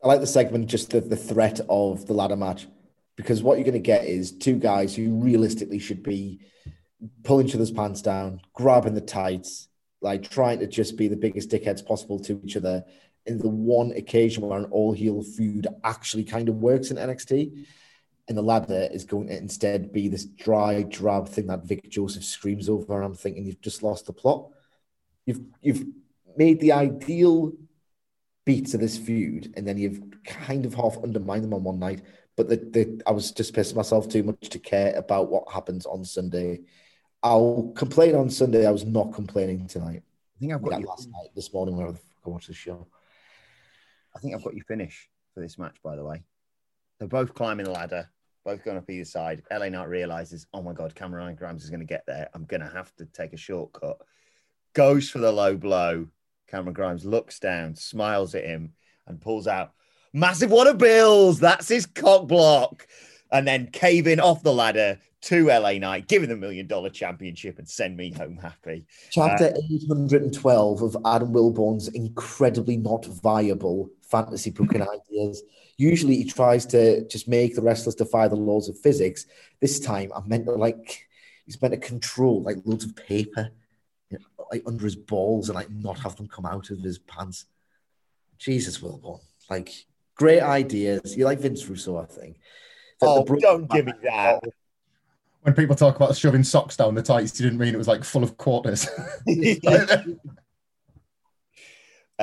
like the segment, just the, the threat of the ladder match, because what you're going to get is two guys who realistically should be pulling each other's pants down, grabbing the tights, like trying to just be the biggest dickheads possible to each other. In the one occasion where an all heel feud actually kind of works in NXT, and the ladder is going to instead be this dry, drab thing that Vic Joseph screams over. And I'm thinking you've just lost the plot. You've you've made the ideal beats of this feud, and then you've kind of half undermined them on one night. But the, the I was just pissing myself too much to care about what happens on Sunday. I'll complain on Sunday. I was not complaining tonight. I think I've got you last night, this morning, when I watched the show. I think I've got you finish for this match, by the way. They're both climbing the ladder, both going up either side. LA Knight realizes, oh my God, Cameron Grimes is going to get there. I'm going to have to take a shortcut. Goes for the low blow. Cameron Grimes looks down, smiles at him, and pulls out massive one of bills. That's his cock block. And then caving off the ladder to LA Knight, giving the million dollar championship and send me home happy. Chapter uh, 812 of Adam Wilborn's incredibly not viable fantasy booking ideas. Usually he tries to just make the wrestlers defy the laws of physics. This time I meant to like, he's meant to control like loads of paper you know, like under his balls and like not have them come out of his pants. Jesus, will Wilborn. Like, great ideas. You like Vince Russo, I think. oh, don't give me that when people talk about shoving socks down the tights, you didn't mean it was like full of quarters.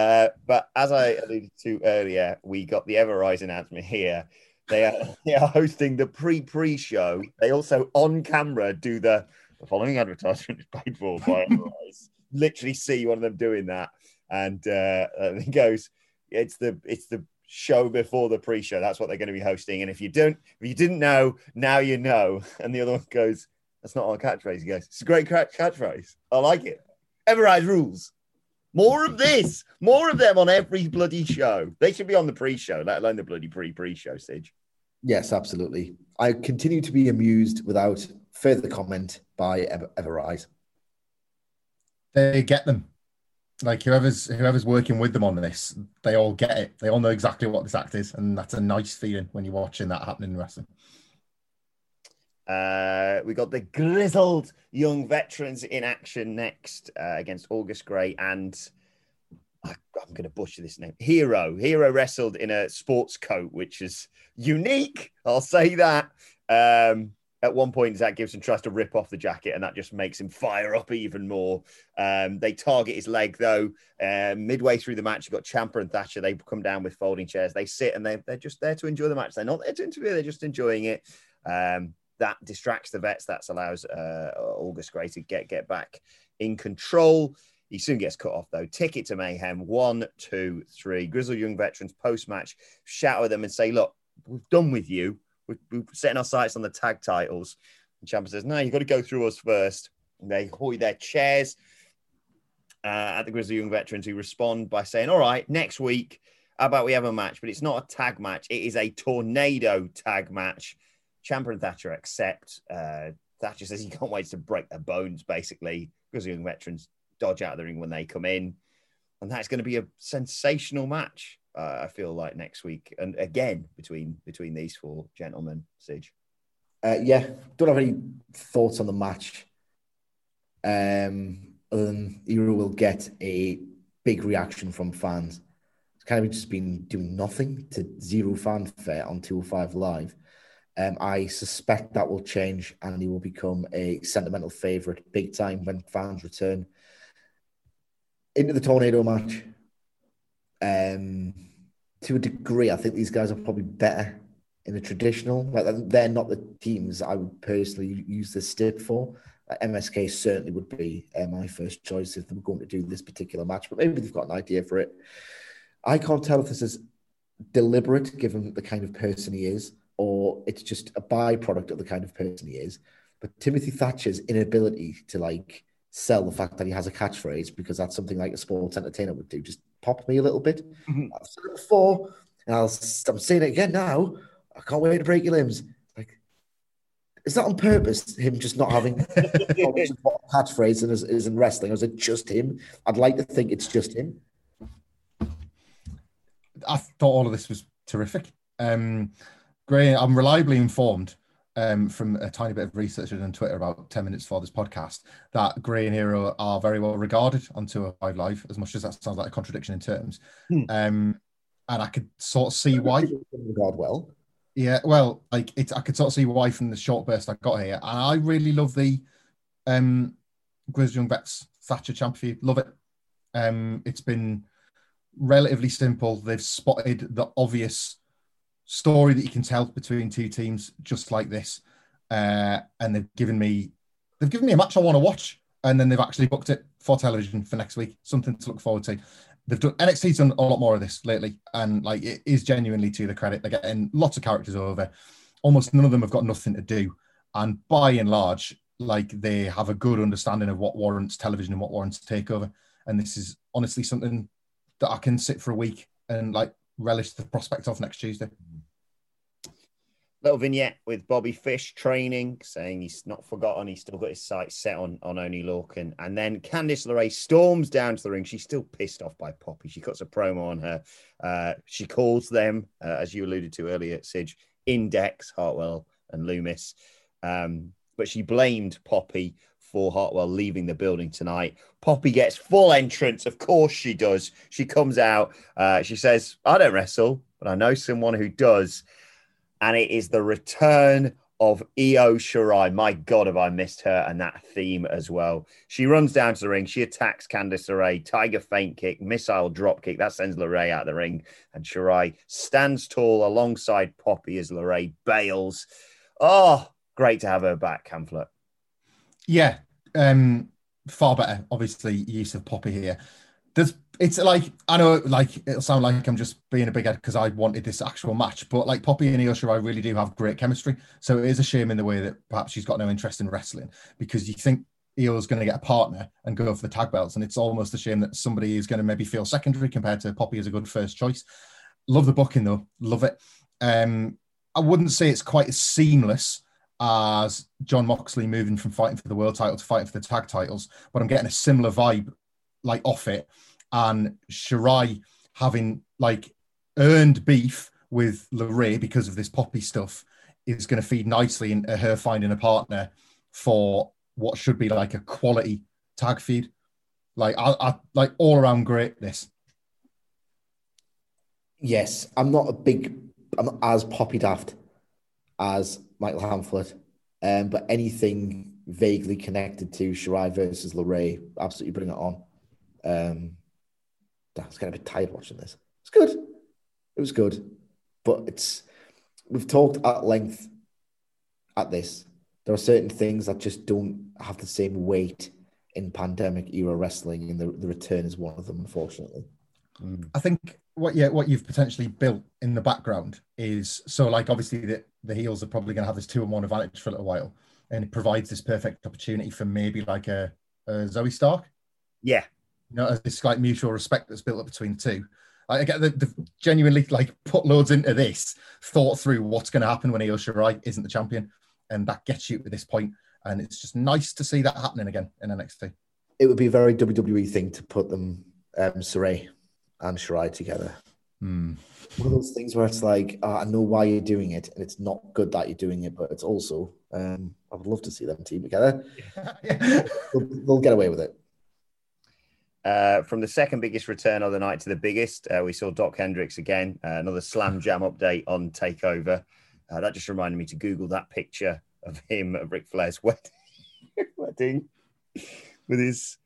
uh, but as I alluded to earlier, we got the Everrise announcement here. They are, they are hosting the pre pre show. They also on camera do the, the following advertisement is paid for by Everrise. Literally see one of them doing that, and uh, it goes, "It's the it's the show before the pre-show. That's what they're going to be hosting. And if you don't, if you didn't know, now you know. And the other one goes, "That's not our catchphrase." He goes, "It's a great catchphrase. I like it. Everrise rules. More of this. More of them on every bloody show. They should be on the pre-show, let alone the bloody pre-pre-show stage." Yes, absolutely. I continue to be amused without further comment by Ever- Everrise. They get them like whoever's whoever's working with them on this, they all get it. They all know exactly what this act is, and that's a nice feeling when you're watching that happening in wrestling. Uh, we got the grizzled young veterans in action next uh, against August Grey and I, am going to butcher this name. Hero. Hero wrestled in a sports coat, which is unique. I'll say that. Um, at one point, Zach Gibson tries to rip off the jacket, and that just makes him fire up even more. Um, they target his leg, though. Uh, midway through the match, you've got Ciampa and Thatcher. They come down with folding chairs. They sit and they, they're just there to enjoy the match. They're not there to interview, they're just enjoying it. Um, that distracts the vets. That allows uh, August Grey to get, get back in control. He soon gets cut off, though. Ticket to mayhem. One, two, three. Grizzled Young Veterans post match shout at them and say, Look, we've done with you we're, we're setting our sights on the tag titles. And Ciampa says, no, you've got to go through us first. And they hoy their chairs uh, at the Grizzled Young Veterans who respond by saying, all right, next week, how about we have a match? But it's not a tag match. It is a tornado tag match. Ciampa and Thatcher accept. Uh, Thatcher says he can't wait to break their bones, basically. Grizzled Young Veterans dodge out of the ring when they come in. And that's going to be a sensational match uh, I feel like next week, and again between between these four gentlemen, Sidge. Uh, yeah, don't have any thoughts on the match. Um, other than Hero will get a big reaction from fans. It's kind of just been doing nothing to zero fanfare on 205 Live. Um, I suspect that will change and he will become a sentimental favourite big time when fans return into the tornado match. Um, to a degree, I think these guys are probably better in the traditional. Like they're not the teams I would personally use this stip for. Like MSK certainly would be uh, my first choice if they were going to do this particular match, but maybe they've got an idea for it. I can't tell if this is deliberate, given the kind of person he is, or it's just a byproduct of the kind of person he is. But Timothy Thatcher's inability to like sell the fact that he has a catchphrase because that's something like a sports entertainer would do. Just pop me a little bit. Mm-hmm. I've said it before, and I'll I'm saying it again now. I can't wait to break your limbs. Like Is that on purpose? Him just not having catchphrase and is, is in wrestling, or is it just him? I'd like to think it's just him. I thought all of this was terrific. Um, Grey, I'm reliably informed um, from a tiny bit of research on Twitter about 10 minutes for this podcast that Grey and Hero are very well regarded on 205 Live, as much as that sounds like a contradiction in terms. Hmm. Um, and I could sort of see why. Regard well. Yeah, well, like it, I could sort of see why from the short burst I got here. And I really love the um, Grizz Young Vets Thatcher champion. Love it. Um, it's been relatively simple. They've spotted the obvious story that you can tell between two teams just like this, uh, and they've given me they've given me a match I want to watch, and then they've actually booked it for television for next week. Something to look forward to. They've done NXT's done a lot more of this lately, and like it is genuinely to the credit. They're getting lots of characters over. Almost none of them have got nothing to do, and by and large, like they have a good understanding of what warrants television and what warrants takeover. And this is honestly something that I can sit for a week and like relish the prospect of next Tuesday. Little vignette with Bobby Fish training, saying he's not forgotten. He's still got his sights set on, on Oney Lorcan. And then Candice LeRae storms down to the ring. She's still pissed off by Poppy. She cuts a promo on her. Uh, she calls them, uh, as you alluded to earlier, Sidge, Index, Hartwell, and Lumis. Um, but she blamed Poppy for Hartwell leaving the building tonight. Poppy gets full entrance. Of course she does. She comes out. Uh, she says, I don't wrestle, but I know someone who does. And it is the return of Io Shirai. My God, have I missed her and that theme as well. She runs down to the ring. She attacks Candice LeRae. Tiger feint kick, missile drop kick. That sends LeRae out of the ring. And Shirai stands tall alongside Poppy as LeRae bails. Oh, great to have her back, Hamflett. Yeah, um, far better. Obviously, use of Poppy here. There's, it's like I know, like it'll sound like I'm just being a big head because I wanted this actual match, but like Poppy and Io Shirai really do have great chemistry. So it is a shame in the way that perhaps she's got no interest in wrestling because you think Io's going to get a partner and go for the tag belts, and it's almost a shame that somebody is going to maybe feel secondary compared to Poppy as a good first choice. Love the booking though, love it. Um, I wouldn't say it's quite as seamless as Jon Moxley moving from fighting for the world title to fighting for the tag titles, but I'm getting a similar vibe like off it. And Shirai having like earned beef with LeRae because of this poppy stuff is going to feed nicely into her finding a partner for what should be like a quality tag feed. Like I, I like all around greatness. Yes, I'm not a big, I'm not as poppy daft as Michael Hamflett. Um, but anything vaguely connected to Shirai versus LeRae, absolutely bring it on. Um, I was getting a bit tired watching this. It's good. It was good. But it's we've talked at length at this. There are certain things that just don't have the same weight in pandemic era wrestling, and the, the return is one of them, unfortunately. Mm. I think what yeah what you've potentially built in the background is so like obviously the, the heels are probably going to have this two and one advantage for a little while and it provides this perfect opportunity for maybe like a, a Zoey Stark yeah you know this like mutual respect that's built up between the two like, I get the, the genuinely like put loads into this thought through what's going to happen when Io Shirai isn't the champion and that gets you to this point. and it's just nice to see that happening again in NXT it would be a very WWE thing to put them um Sarray and Shirai together. Hmm. One of those things where it's like, oh, I know why you're doing it, and it's not good that you're doing it, but it's also, um, I would love to see them team together. they'll, they'll, get away with it. Uh, from the second biggest return of the night to the biggest, uh, we saw Doc Hendrix again. Uh, another Slam Jam update on Takeover. Uh, that just reminded me to Google that picture of him at Ric Flair's wedding, wedding with his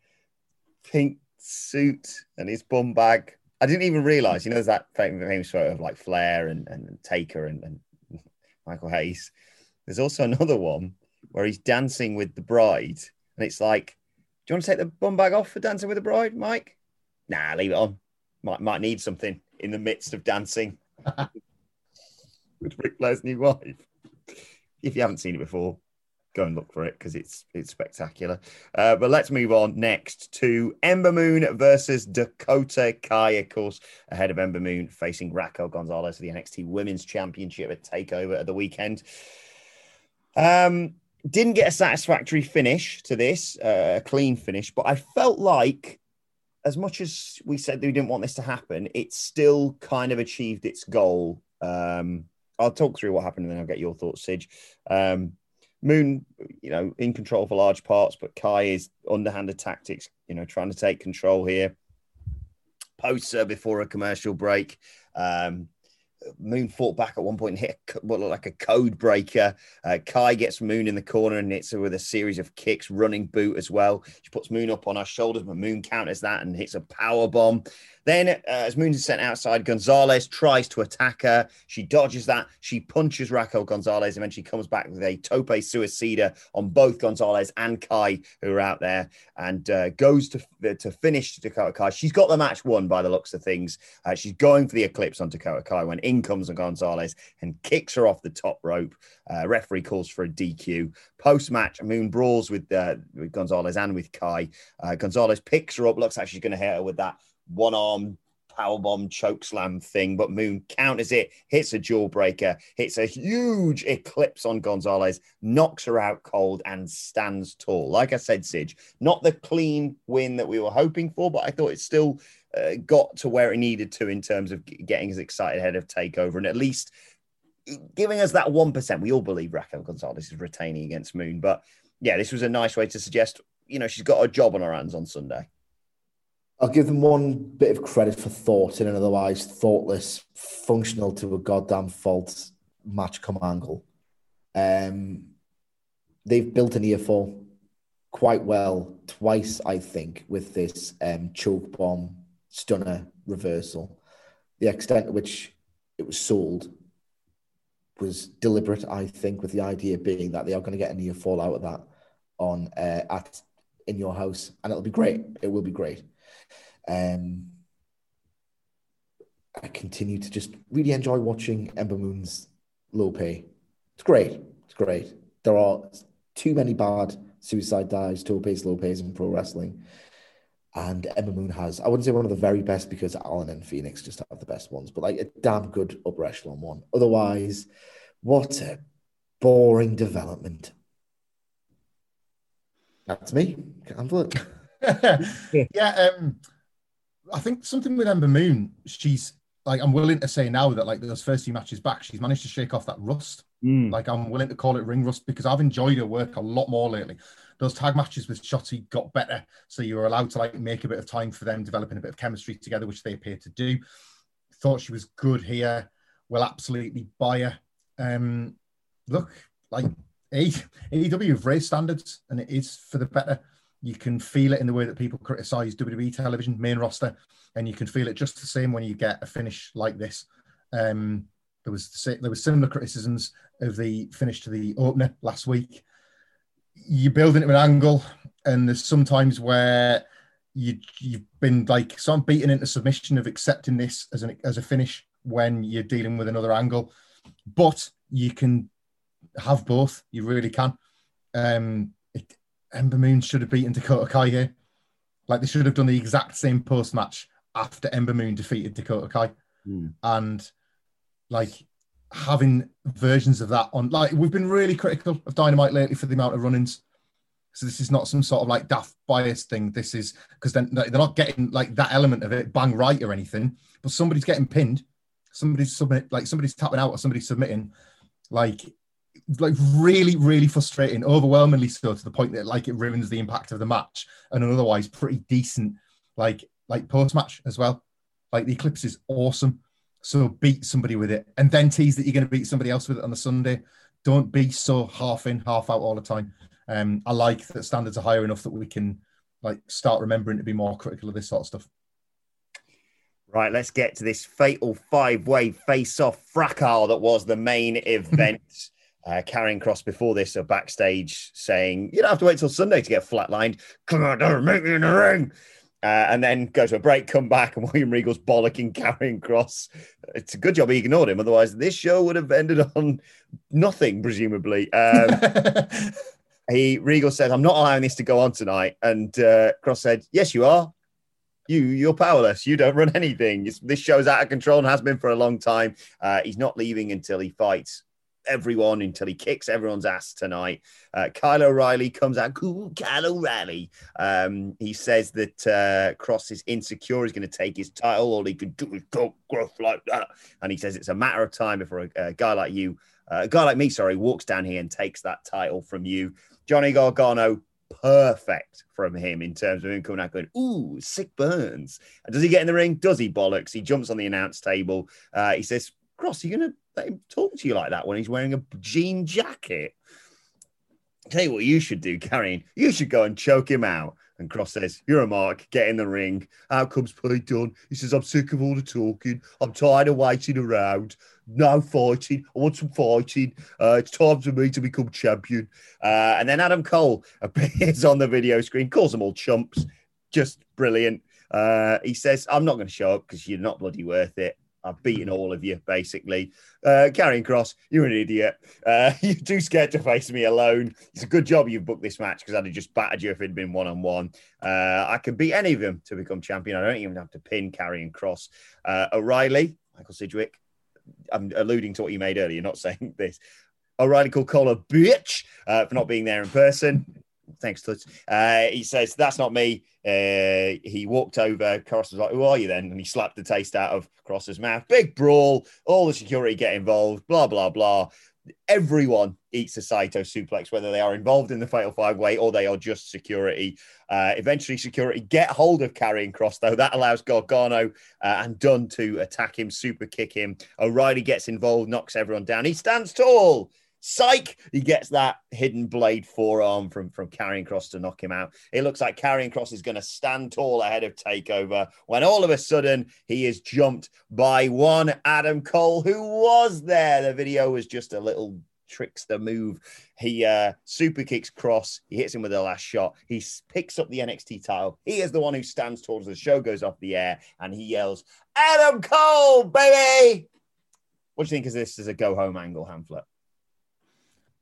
pink suit and his bum bag. I didn't even realize, you know, there's that famous photo of like Flair and, and Taker and, and Michael Hayes. There's also another one where he's dancing with the bride, and it's like, do you want to take the bum bag off for dancing with the bride, Mike? Nah, leave it on. Might might need something in the midst of dancing with Ric Flair's new wife. If you haven't seen it before, go and look for it because it's it's spectacular. Uh, but let's move on next to Ember Moon versus Dakota Kai, of course, ahead of Ember Moon facing Raquel Gonzalez for the NXT Women's Championship at Takeover at the weekend. Um, didn't get a satisfactory finish to this, uh, a clean finish, but I felt like, as much as we said that we didn't want this to happen, it still kind of achieved its goal. Um, I'll talk through what happened and then I'll get your thoughts, Sidge. Um, Moon, you know, in control for large parts, but Kai is underhanded tactics, you know, trying to take control here. Poster before a commercial break. Um, Moon fought back at one point and hit what looked like a code breaker. Uh, Kai gets Moon in the corner and hits her with a series of kicks, running boot as well. She puts Moon up on her shoulders, but Moon counters that and hits a power bomb. Then, uh, as Moon is sent outside, Gonzalez tries to attack her. She dodges that. She punches Raquel Gonzalez, and then she comes back with a tope suicida on both Gonzalez and Kai, who are out there, and uh, goes to to finish Dakota Kai. She's got the match won by the looks of things. Uh, she's going for the eclipse on Dakota Kai when in comes Gonzalez and kicks her off the top rope. Uh, referee calls for a DQ. Post match, Moon brawls with, uh, with Gonzalez and with Kai. Uh, Gonzalez picks her up, looks like she's going to hit her with that one arm powerbomb choke slam thing, but Moon counters it, hits a jawbreaker, hits a huge eclipse on Gonzalez, knocks her out cold, and stands tall. Like I said, Sidge, not the clean win that we were hoping for, but I thought it still uh, got to where it needed to in terms of getting us excited ahead of Takeover and at least giving us that 1%. We all believe Raquel Gonzalez is retaining against Moon, but yeah, this was a nice way to suggest, you know, she's got a job on her hands on Sunday. I'll give them one bit of credit for thought in an otherwise thoughtless, functional to a goddamn fault match come angle. Um, they've built an earful quite well twice, I think, with this um, choke bomb stunner reversal. The extent to which it was sold was deliberate, I think, with the idea being that they are going to get a near fall out of that on uh, at in your house, and it'll be great. It will be great. Um, I continue to just really enjoy watching Ember Moon's low pay. It's great. It's great. There are too many bad suicide dives, topes, low pays in pro wrestling. And Ember Moon has, I wouldn't say one of the very best because Alan and Phoenix just have the best ones, but like a damn good upper echelon one. Otherwise, what a boring development. That's me. Can't handle it. yeah, um, I think something with Ember Moon, she's like I'm willing to say now that like those first few matches back, she's managed to shake off that rust. Mm. Like I'm willing to call it ring rust because I've enjoyed her work a lot more lately. Those tag matches with Shotzi got better, so you were allowed to like make a bit of time for them developing a bit of chemistry together, which they appear to do. Thought she was good here. Will absolutely buy her. Um, look, like AEW have raised standards, and it is for the better. You can feel it in the way that people criticize WWE television main roster, and you can feel it just the same when you get a finish like this. Um, there was there was similar criticisms of the finish to the opener last week. You build into an angle, and there's sometimes where you you've been like some beaten into submission of accepting this as an as a finish when you're dealing with another angle, but you can have both. You really can. Um, Ember Moon should have beaten Dakota Kai here. Like they should have done the exact same post match after Ember Moon defeated Dakota Kai. Mm. And like having versions of that on like we've been really critical of Dynamite lately for the amount of run-ins. So this is not some sort of like daft bias thing. This is because then they're not getting like that element of it bang right or anything, but somebody's getting pinned, somebody's submit like somebody's tapping out or somebody's submitting. Like like really, really frustrating, overwhelmingly so to the point that like it ruins the impact of the match and an otherwise pretty decent like like post match as well. Like the Eclipse is awesome. So beat somebody with it and then tease that you're going to beat somebody else with it on the Sunday. Don't be so half in, half out all the time. Um, I like that standards are higher enough that we can like start remembering to be more critical of this sort of stuff. Right, let's get to this fatal five-way face-off fracas that was the main event. Uh, Karrion Kross before this, a backstage saying, "You don't have to wait till Sunday to get flatlined. Come on, don't make me in the ring." Uh, and then go to a break, come back, and William Regal's bollocking Karrion Kross. It's a good job he ignored him. Otherwise, this show would have ended on nothing, presumably. Um, he Regal said, "I'm not allowing this to go on tonight," and uh, Kross said, "Yes, you are. You you're powerless. You don't run anything. This show's out of control and has been for a long time. Uh, he's not leaving until he fights everyone until he kicks everyone's ass tonight. Uh, Kyle O'Reilly comes out, cool, Kyle O'Reilly. Um, he says that uh, Kross is insecure, he's going to take his title, all he can do is talk gruff like that. And he says it's a matter of time before a, a guy like you, uh, a guy like me, sorry, walks down here and takes that title from you. Johnny Gargano, perfect from him in terms of him coming out going, ooh, sick burns. And does he get in the ring? Does he bollocks? He jumps on the announce table. Uh, he says, Kross, are you going to let him talk to you like that when he's wearing a jean jacket? tell you what you should do, Karrion. You should go and choke him out. And Kross says, You're a mark, get in the ring. Out comes Pete Dunne. He says, I'm sick of all the talking. I'm tired of waiting around. No fighting. I want some fighting. Uh, it's time for me to become champion. Uh, and then Adam Cole appears on the video screen, calls them all chumps. Just brilliant. Uh, he says, I'm not going to show up because you're not bloody worth it. I've beaten all of you, basically. Uh, Karrion Kross, you're an idiot. Uh, you're too scared to face me alone. It's a good job you've booked this match because I'd have just battered you if it'd been one on one. I can beat any of them to become champion. I don't even have to pin Karrion Kross. Uh, O'Reilly, Michael Sidgwick, I'm alluding to what you made earlier, not saying this. O'Reilly called Cole a bitch uh, for not being there in person. Thanks, Toots. Uh, he says, That's not me. Uh, he walked over. Kross was like, Who are you then? And he slapped the taste out of Kross's mouth. Big brawl. All the security get involved. Blah, blah, blah. Everyone eats a Saito suplex, whether they are involved in the Fatal Five Way or they are just security. Uh, eventually, security get hold of Karrion Kross, though. That allows Gargano uh, and Dunne to attack him, super kick him. O'Reilly gets involved, knocks everyone down. He stands tall. Psych! He gets that hidden blade forearm from, from Karrion Kross to knock him out. It looks like Karrion Kross is going to stand tall ahead of Takeover when all of a sudden he is jumped by one Adam Cole who was there. The video was just a little trickster move. He uh, super kicks Kross. He hits him with the last shot. He picks up the NXT title. He is the one who stands towards the show goes off the air and he yells, Adam Cole, baby! What do you think of this as a go home angle, Hamflett?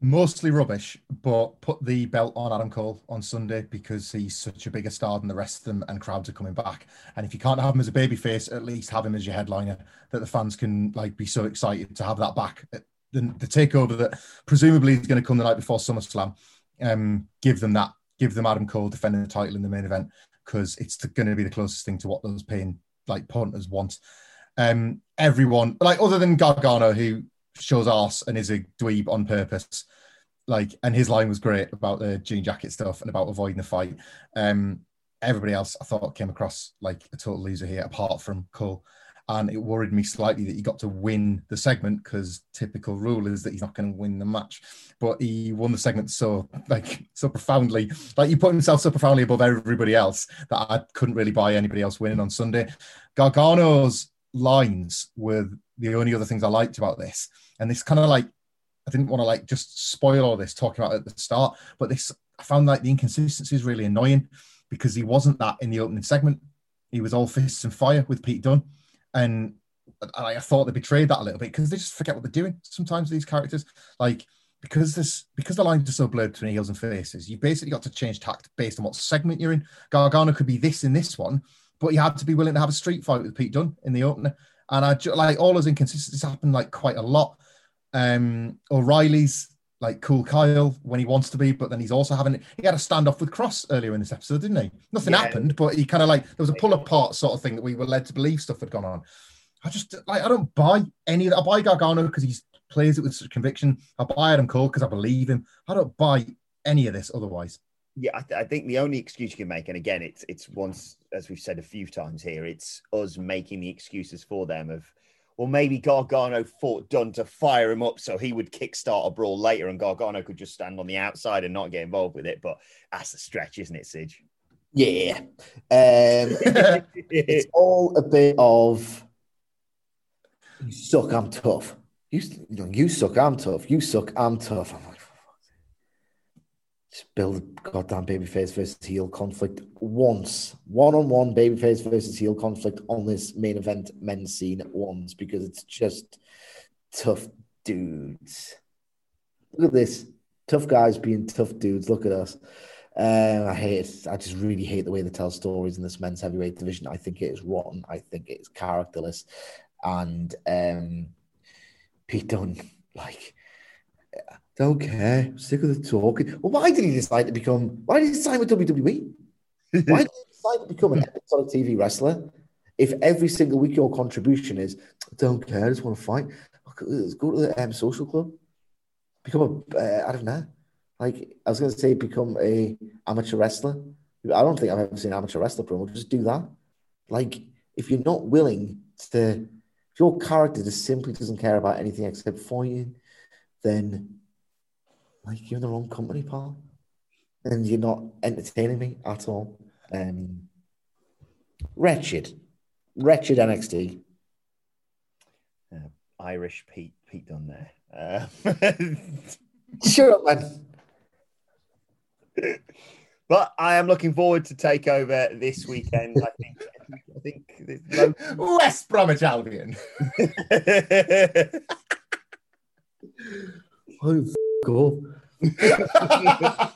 Mostly rubbish, but put the belt on Adam Cole on Sunday because he's such a bigger star than the rest of them and crowds are coming back. And if you can't have him as a babyface, at least have him as your headliner that the fans can like be so excited to have that back. The, the takeover that presumably is going to come the night before SummerSlam. Um, give them that, give them Adam Cole defending the title in the main event because it's going to be the closest thing to what those paying like punters want. Um, everyone, like other than Gargano, who shows arse and is a dweeb on purpose. Like, and his line was great about the jean jacket stuff and about avoiding the fight. Um, everybody else I thought came across like a total loser here, apart from Cole. And it worried me slightly that he got to win the segment because typical rule is that he's not going to win the match. But he won the segment so like so profoundly, like he put himself so profoundly above everybody else that I couldn't really buy anybody else winning on Sunday. Gargano's lines were the only other things I liked about this. And this kind of like, I didn't want to like just spoil all this talking about at the start, but this, I found like the inconsistency is really annoying because he wasn't that in the opening segment. He was all fists and fire with Pete Dunne. And I, I thought they betrayed that a little bit because they just forget what they're doing sometimes, these characters. Like, because this because the lines are so blurred between heels and faces, you basically got to change tact based on what segment you're in. Gargano could be this in this one, but you had to be willing to have a street fight with Pete Dunne in the opener. And I like all those inconsistencies happen like quite a lot. Um, O'Reilly's like cool Kyle when he wants to be, but then he's also having it. he had a standoff with Kross earlier in this episode, didn't he? Nothing yeah. happened, but he kind of like there was a pull apart sort of thing that we were led to believe stuff had gone on. I just like I don't buy any of that. I buy Gargano because he plays it with such conviction. I buy Adam Cole because I believe him. I don't buy any of this otherwise yeah, I, th- I, think the only excuse you can make, and again, it's it's once as we've said a few times here, it's us making the excuses for them of, well, maybe Gargano fought Dunne to fire him up so he would kickstart a brawl later, and Gargano could just stand on the outside and not get involved with it. But that's a stretch, isn't it, Sidge? Yeah, um, it's all a bit of you suck, I'm tough. You, you suck, I'm tough. You suck, I'm tough. I'm like, build a goddamn babyface versus heel conflict once, one on one babyface versus heel conflict on this main event men's scene once because it's just tough dudes. Look at this. Tough guys being tough dudes. Look at us. Um, I hate it. I just really hate the way they tell stories in this men's heavyweight division. I think it is rotten. I think it is characterless. And um, Pete Dunne, like, don't care. I'm sick of the talking. Well, why did he decide to become? Why did he sign with WWE? why did he decide to become an episodic TV wrestler? If every single week your contribution is, don't care, I just want to fight. Let's go to the um, social club. Become a, uh, I don't know. Like I was going to say, become a amateur wrestler. I don't think I've ever seen an amateur wrestler promo. Just do that. Like if you're not willing to, if your character just simply doesn't care about anything except fighting, then like you're in the wrong company, pal. And you're not entertaining me at all. Um, wretched, wretched NXT. Uh, Irish Pete Pete Dunne there. Uh, Shut up, man. but I am looking forward to take over this weekend. I think. I think West Bromwich Albion. Oh, go.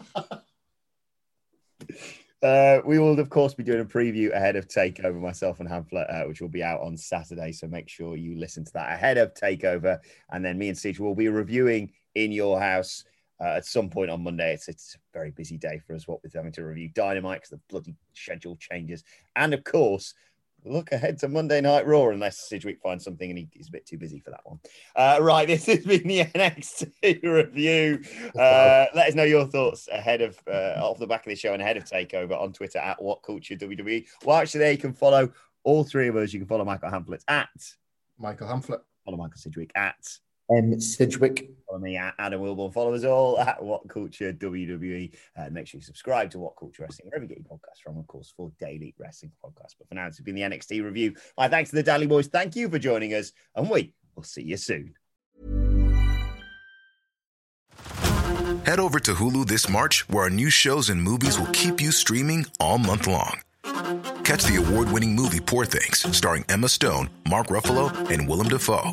Uh, we will, of course, be doing a preview ahead of Takeover, myself and Hamflett, uh, which will be out on Saturday. So make sure you listen to that ahead of Takeover. And then me and Steve will be reviewing in your house uh, at some point on Monday. It's, it's a very busy day for us, what with having to review Dynamite because the bloody schedule changes. And of course, look ahead to Monday Night Raw unless Sidgwick finds something and he, he's a bit too busy for that one. Uh, right, this has been the NXT review. Uh, let us know your thoughts ahead of uh, off the back of the show and ahead of Takeover on Twitter at What Culture WWE. Well, actually, there you can follow all three of us. You can follow Michael Hamflett at Michael Hamflett. follow Michael Sidgwick at Um, Sidgwick. follow me at Adam Wilborn. Follow us all at What Culture WWE. Uh, make sure you subscribe to What Culture Wrestling, wherever you get your podcasts from, of course, for daily wrestling podcasts. But for now, it's been the NXT review. My thanks to the Daily Boys. Thank you for joining us, and we will see you soon. Head over to Hulu this March, where our new shows and movies will keep you streaming all month long. Catch the award winning movie Poor Things, starring Emma Stone, Mark Ruffalo, and Willem Dafoe.